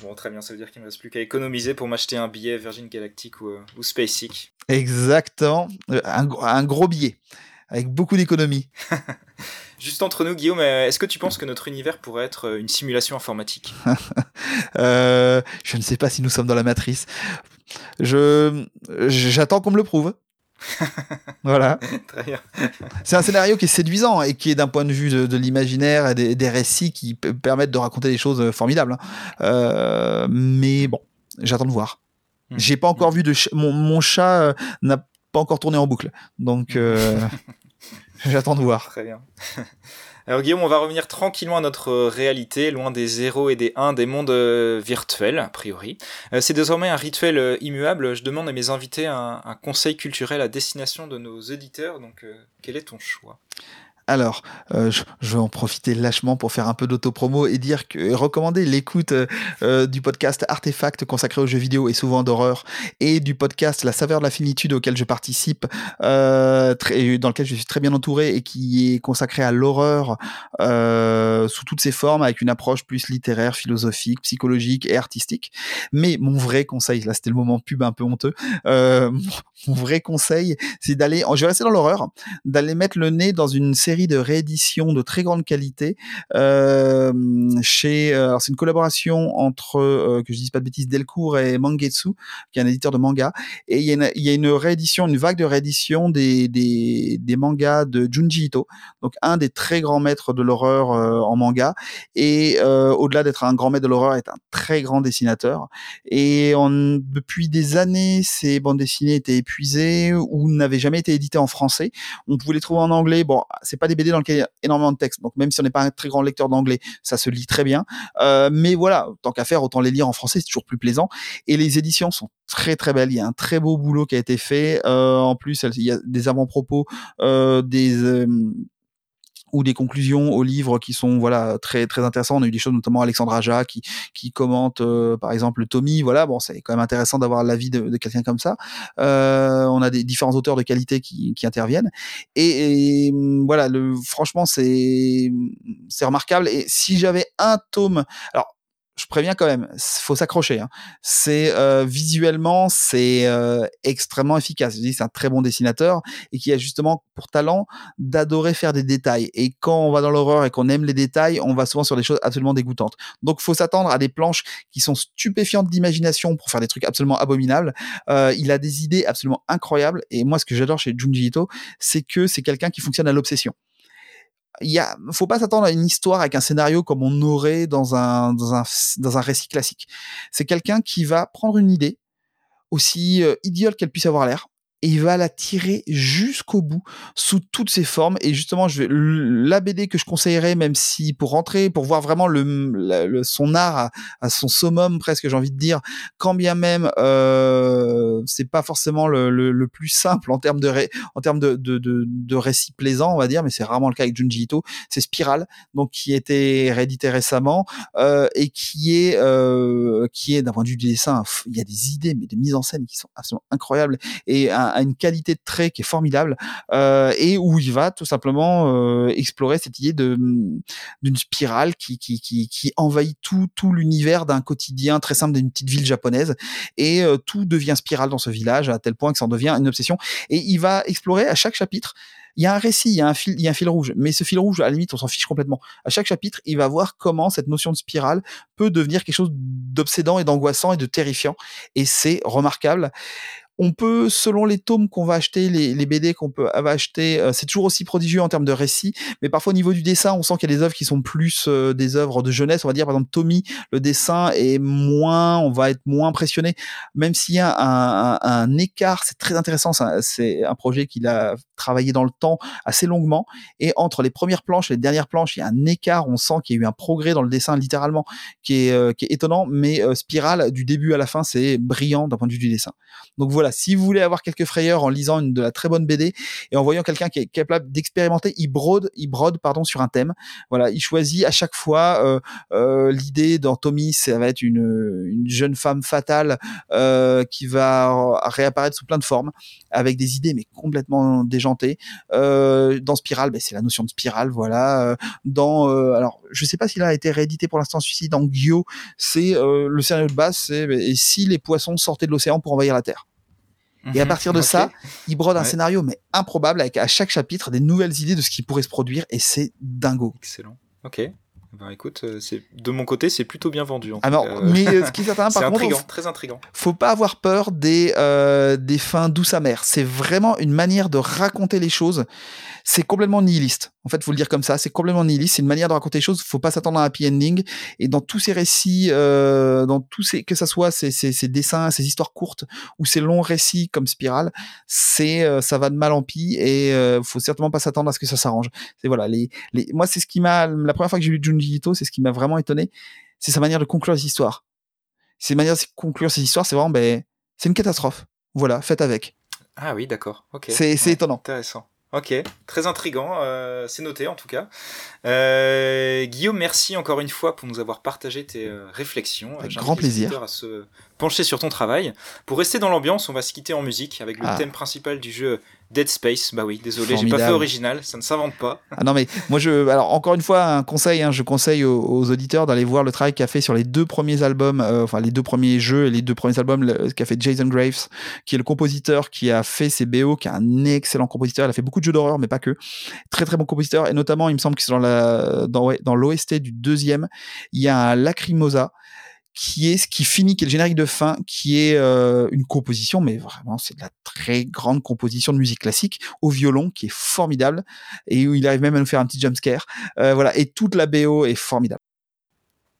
Bon, très bien, ça veut dire qu'il ne me reste plus qu'à économiser pour m'acheter un billet Virgin Galactic ou, euh, ou SpaceX. Exactement, euh, un, un gros billet, avec beaucoup d'économies. Juste entre nous, Guillaume, euh, est-ce que tu penses que notre univers pourrait être euh, une simulation informatique euh, Je ne sais pas si nous sommes dans la matrice. Je j'attends qu'on me le prouve. voilà. C'est un scénario qui est séduisant et qui est d'un point de vue de, l'imaginaire et des, récits qui permettent de raconter des choses formidables. Hein. mais bon, j'attends de voir. Hmm. J'ai pas encore hmm. vu de mon, mon, chat n'a pas encore tourné en boucle, donc. J'attends de voir. Très bien. Alors Guillaume, on va revenir tranquillement à notre réalité, loin des zéros et des 1 des mondes euh, virtuels, a priori. Euh, c'est désormais un rituel euh, immuable. Je demande à mes invités un, un conseil culturel à destination de nos auditeurs. Donc, quel est ton choix? Alors, euh, je, vais en profiter lâchement pour faire un peu d'autopromo et dire que recommander l'écoute euh, euh, du podcast Artefact consacré aux jeux vidéo et souvent d'horreur et du podcast La saveur de la finitude auquel je participe, très, dans lequel je suis très bien entouré et qui est consacré à l'horreur sous toutes ses formes avec une approche plus littéraire, philosophique, psychologique et artistique. Mais mon vrai conseil, là c'était le moment pub un peu honteux, mon vrai conseil c'est d'aller, je vais rester dans l'horreur, d'aller mettre le nez dans une série de rééditions de très grande qualité. Euh, chez, euh, alors c'est une collaboration entre, euh, que je dise pas de bêtises, Delcourt et Mangetsu, qui est un éditeur de manga. Et il y, a une, réédition, une vague de réédition des, des, mangas de Junji Ito, donc un des très grands maîtres de l'horreur en manga. Et au-delà d'être un grand maître de l'horreur, est un très grand dessinateur. Et depuis des années, ces bandes dessinées étaient épuisées ou n'avaient jamais été éditées en français. On pouvait les trouver en anglais. Bon, c'est pas des BD dans lesquels il y a énormément de texte. Donc même si on n'est pas un très grand lecteur d'anglais, ça se lit très bien. Euh, mais voilà, tant qu'à faire, autant les lire en français, c'est toujours plus plaisant. Et les éditions sont très très belles. Il y a un très beau boulot qui a été fait. Euh, en plus, il y a des avant-propos, euh, des ou des conclusions au livre qui sont voilà très très intéressantes. On a eu des choses notamment Alexandre Aja qui qui commente euh, par exemple Tommy. Voilà, bon c'est quand même intéressant d'avoir l'avis de, de quelqu'un comme ça. Euh, on a des différents auteurs de qualité qui, qui interviennent et, et voilà le franchement c'est c'est remarquable. Et si j'avais un tome, alors je préviens quand même, faut s'accrocher. Hein. C'est euh, visuellement, c'est euh, extrêmement efficace. Je dis, c'est un très bon dessinateur et qui a justement pour talent d'adorer faire des détails. Et quand on va dans l'horreur et qu'on aime les détails, on va souvent sur des choses absolument dégoûtantes. Donc, faut s'attendre à des planches qui sont stupéfiantes d'imagination pour faire des trucs absolument abominables. Euh, il a des idées absolument incroyables. Et moi, ce que j'adore chez Junji Ito, c'est que c'est quelqu'un qui fonctionne à l'obsession il y a, faut pas s'attendre à une histoire avec un scénario comme on aurait dans un, dans un, dans un récit classique. C'est quelqu'un qui va prendre une idée, aussi euh, idiote qu'elle puisse avoir l'air, et il va la tirer jusqu'au bout sous toutes ses formes. Et justement je vais la BD que je conseillerais même si pour rentrer pour voir vraiment le, son art à, son summum presque j'ai envie de dire quand bien même euh, c'est pas forcément le, le, plus simple en termes de en termes de, de, de, de récit plaisant on va dire mais c'est rarement le cas avec Junji Ito c'est Spiral donc qui était réédité récemment euh, et qui est euh, qui est d'un point de vue du dessin il y a des idées mais des mises en scène qui sont absolument incroyables et a une qualité de trait qui est formidable euh, et où il va tout simplement euh, explorer cette idée de d'une spirale qui, qui, qui, qui envahit tout, tout l'univers d'un quotidien très simple d'une petite ville japonaise. Et euh, tout devient spirale dans ce village à tel point que ça en devient une obsession. Et il va explorer à chaque chapitre il y a un récit, il y a un fil, il y a un fil rouge, mais ce fil rouge, à la limite, on s'en fiche complètement. À chaque chapitre, il va voir comment cette notion de spirale peut devenir quelque chose d'obsédant et d'angoissant et de terrifiant, et c'est remarquable on peut, selon les tomes qu'on va acheter, les, les BD qu'on peut va acheter, euh, c'est toujours aussi prodigieux en termes de récit, mais parfois au niveau du dessin, on sent qu'il y a des œuvres qui sont plus euh, des œuvres de jeunesse. On va dire par exemple Tommy, le dessin est moins, on va être moins impressionné, même s'il y a un, écart. C'est très intéressant. C'est un projet qu'il a travaillé dans le temps assez longuement, et entre les premières planches et les dernières planches, il y a un écart. On sent qu'il y a eu un progrès dans le dessin littéralement qui est, euh, qui est étonnant, mais Spirale du début à la fin, c'est brillant d'un point de vue du dessin. Donc voilà si vous voulez avoir quelques frayeurs en lisant une de la très bonne BD et en voyant quelqu'un qui est capable d'expérimenter, il brode, il brode pardon sur un thème. Voilà, il choisit à chaque fois euh, euh, l'idée dans Tommy, ça va être une, une jeune femme fatale euh, qui va réapparaître sous plein de formes avec des idées mais complètement déjantées. Euh, dans Spirale, ben, c'est la notion de spirale, voilà. Euh, dans alors je sais pas s'il a été réédité pour l'instant celui-ci dans Gyo, c'est le scénario de base, c'est ben, et si les poissons sortaient de l'océan pour envahir la Terre. Et à mhm. partir de ça, il brode un scénario mais improbable avec à chaque chapitre des nouvelles idées de ce qui pourrait se produire et c'est dingo. Excellent. Ok. Ben écoute, euh, c'est de mon côté, c'est plutôt bien vendu. En Alors, mais euh, ce qui est certain, par contre, intriguant, très intrigant. Faut pas avoir peur des euh, des fins douces amères. C'est vraiment une manière de raconter les choses c'est complètement nihiliste. En fait, faut le dire comme ça, c'est complètement nihiliste. C'est une manière de raconter les choses. Faut pas s'attendre à un happy ending. Et dans tous ces récits, euh, dans tous ces, que ça soit ces, ces, ces, dessins, ces histoires courtes ou ces longs récits comme Spirale, c'est, euh, ça va de mal en pis et faut certainement pas s'attendre à ce que ça s'arrange. C'est voilà, les, les, moi, c'est ce qui m'a, la première fois que j'ai lu Junji C'est ce qui m'a vraiment étonné, c'est sa manière de conclure les histoires. Ses manières de conclure ces histoires, c'est vraiment, ben, c'est une catastrophe. Voilà, faites avec. Ah oui, d'accord. Ok. C'est, étonnant. Intéressant. Ok, très intrigant, euh, c'est noté en tout cas. Euh, Guillaume, merci encore une fois pour nous avoir partagé tes euh, réflexions. Avec grand plaisir. À se pencher sur ton travail. Pour rester dans l'ambiance, on va se quitter en musique avec le ah. thème principal du jeu Dead Space, bah oui, désolé, j'ai pas fait original, ça ne s'invente pas. Ah non mais moi je, alors encore une fois un conseil, hein, je conseille aux, auditeurs d'aller voir le travail qu'a fait sur les deux premiers albums, euh, enfin les deux premiers jeux et les deux premiers albums qu'a fait Jason Graves, qui est le compositeur qui a fait ses BO, qui est un excellent compositeur. Il a fait beaucoup de jeux d'horreur, mais pas que. Très très bon compositeur et notamment il me semble que c'est dans la dans, dans l'OST du deuxième, il y a un Lacrimosa qui est ce qui finit, qui est le générique de fin, qui est euh, une composition, mais vraiment c'est de la très grande composition de musique classique au violon, qui est formidable et où il arrive même à nous faire un petit jumpscare. Euh, voilà, et toute la BO est formidable.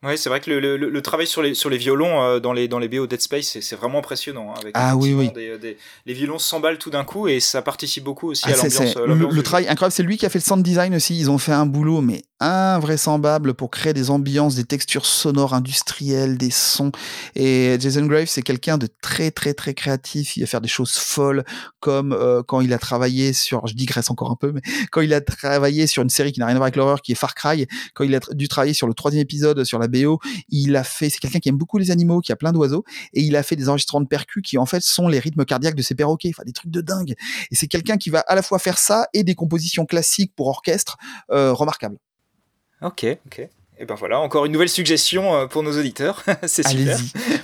Oui, c'est vrai que le, le, le, travail sur les, sur les violons euh, dans, les, dans les BO Dead Space, c'est vraiment impressionnant. Hein, avec ah oui, oui. Des, les violons s'emballent tout d'un coup et ça participe beaucoup aussi ah, à l'ambiance. Le, le travail incroyable, c'est lui qui a fait le sound design aussi. Ils ont fait un boulot, mais invraisemblable pour créer des ambiances, des textures sonores industrielles, des sons. Et Jason Graves, c'est quelqu'un de très très très créatif. Il va faire des choses folles, comme euh, quand il a travaillé sur, je digresse encore un peu, mais quand il a travaillé sur une série qui n'a rien à voir avec l'horreur, qui est Far Cry, quand il a dû travailler sur le troisième épisode sur la BO, il a fait, c'est quelqu'un qui aime beaucoup les animaux, qui a plein d'oiseaux, et il a fait des enregistrements de percus qui en fait sont les rythmes cardiaques de ses perroquets, enfin des trucs de dingue. Et c'est quelqu'un qui va à la fois faire ça et des compositions classiques pour orchestre euh, remarquables. Ok, ok. Et ben voilà, encore une nouvelle suggestion euh, pour nos auditeurs. c'est super.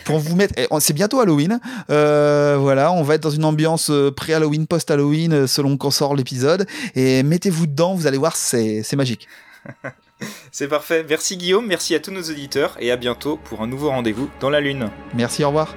Pour vous mettre, eh, c'est bientôt Halloween. Euh, voilà, on va être dans une ambiance pré-Halloween, post-Halloween, selon quand sort l'épisode. Et mettez-vous dedans, vous allez voir, c'est magique. c'est parfait. Merci Guillaume, merci à tous nos auditeurs et à bientôt pour un nouveau rendez-vous dans la Lune. Merci, au revoir.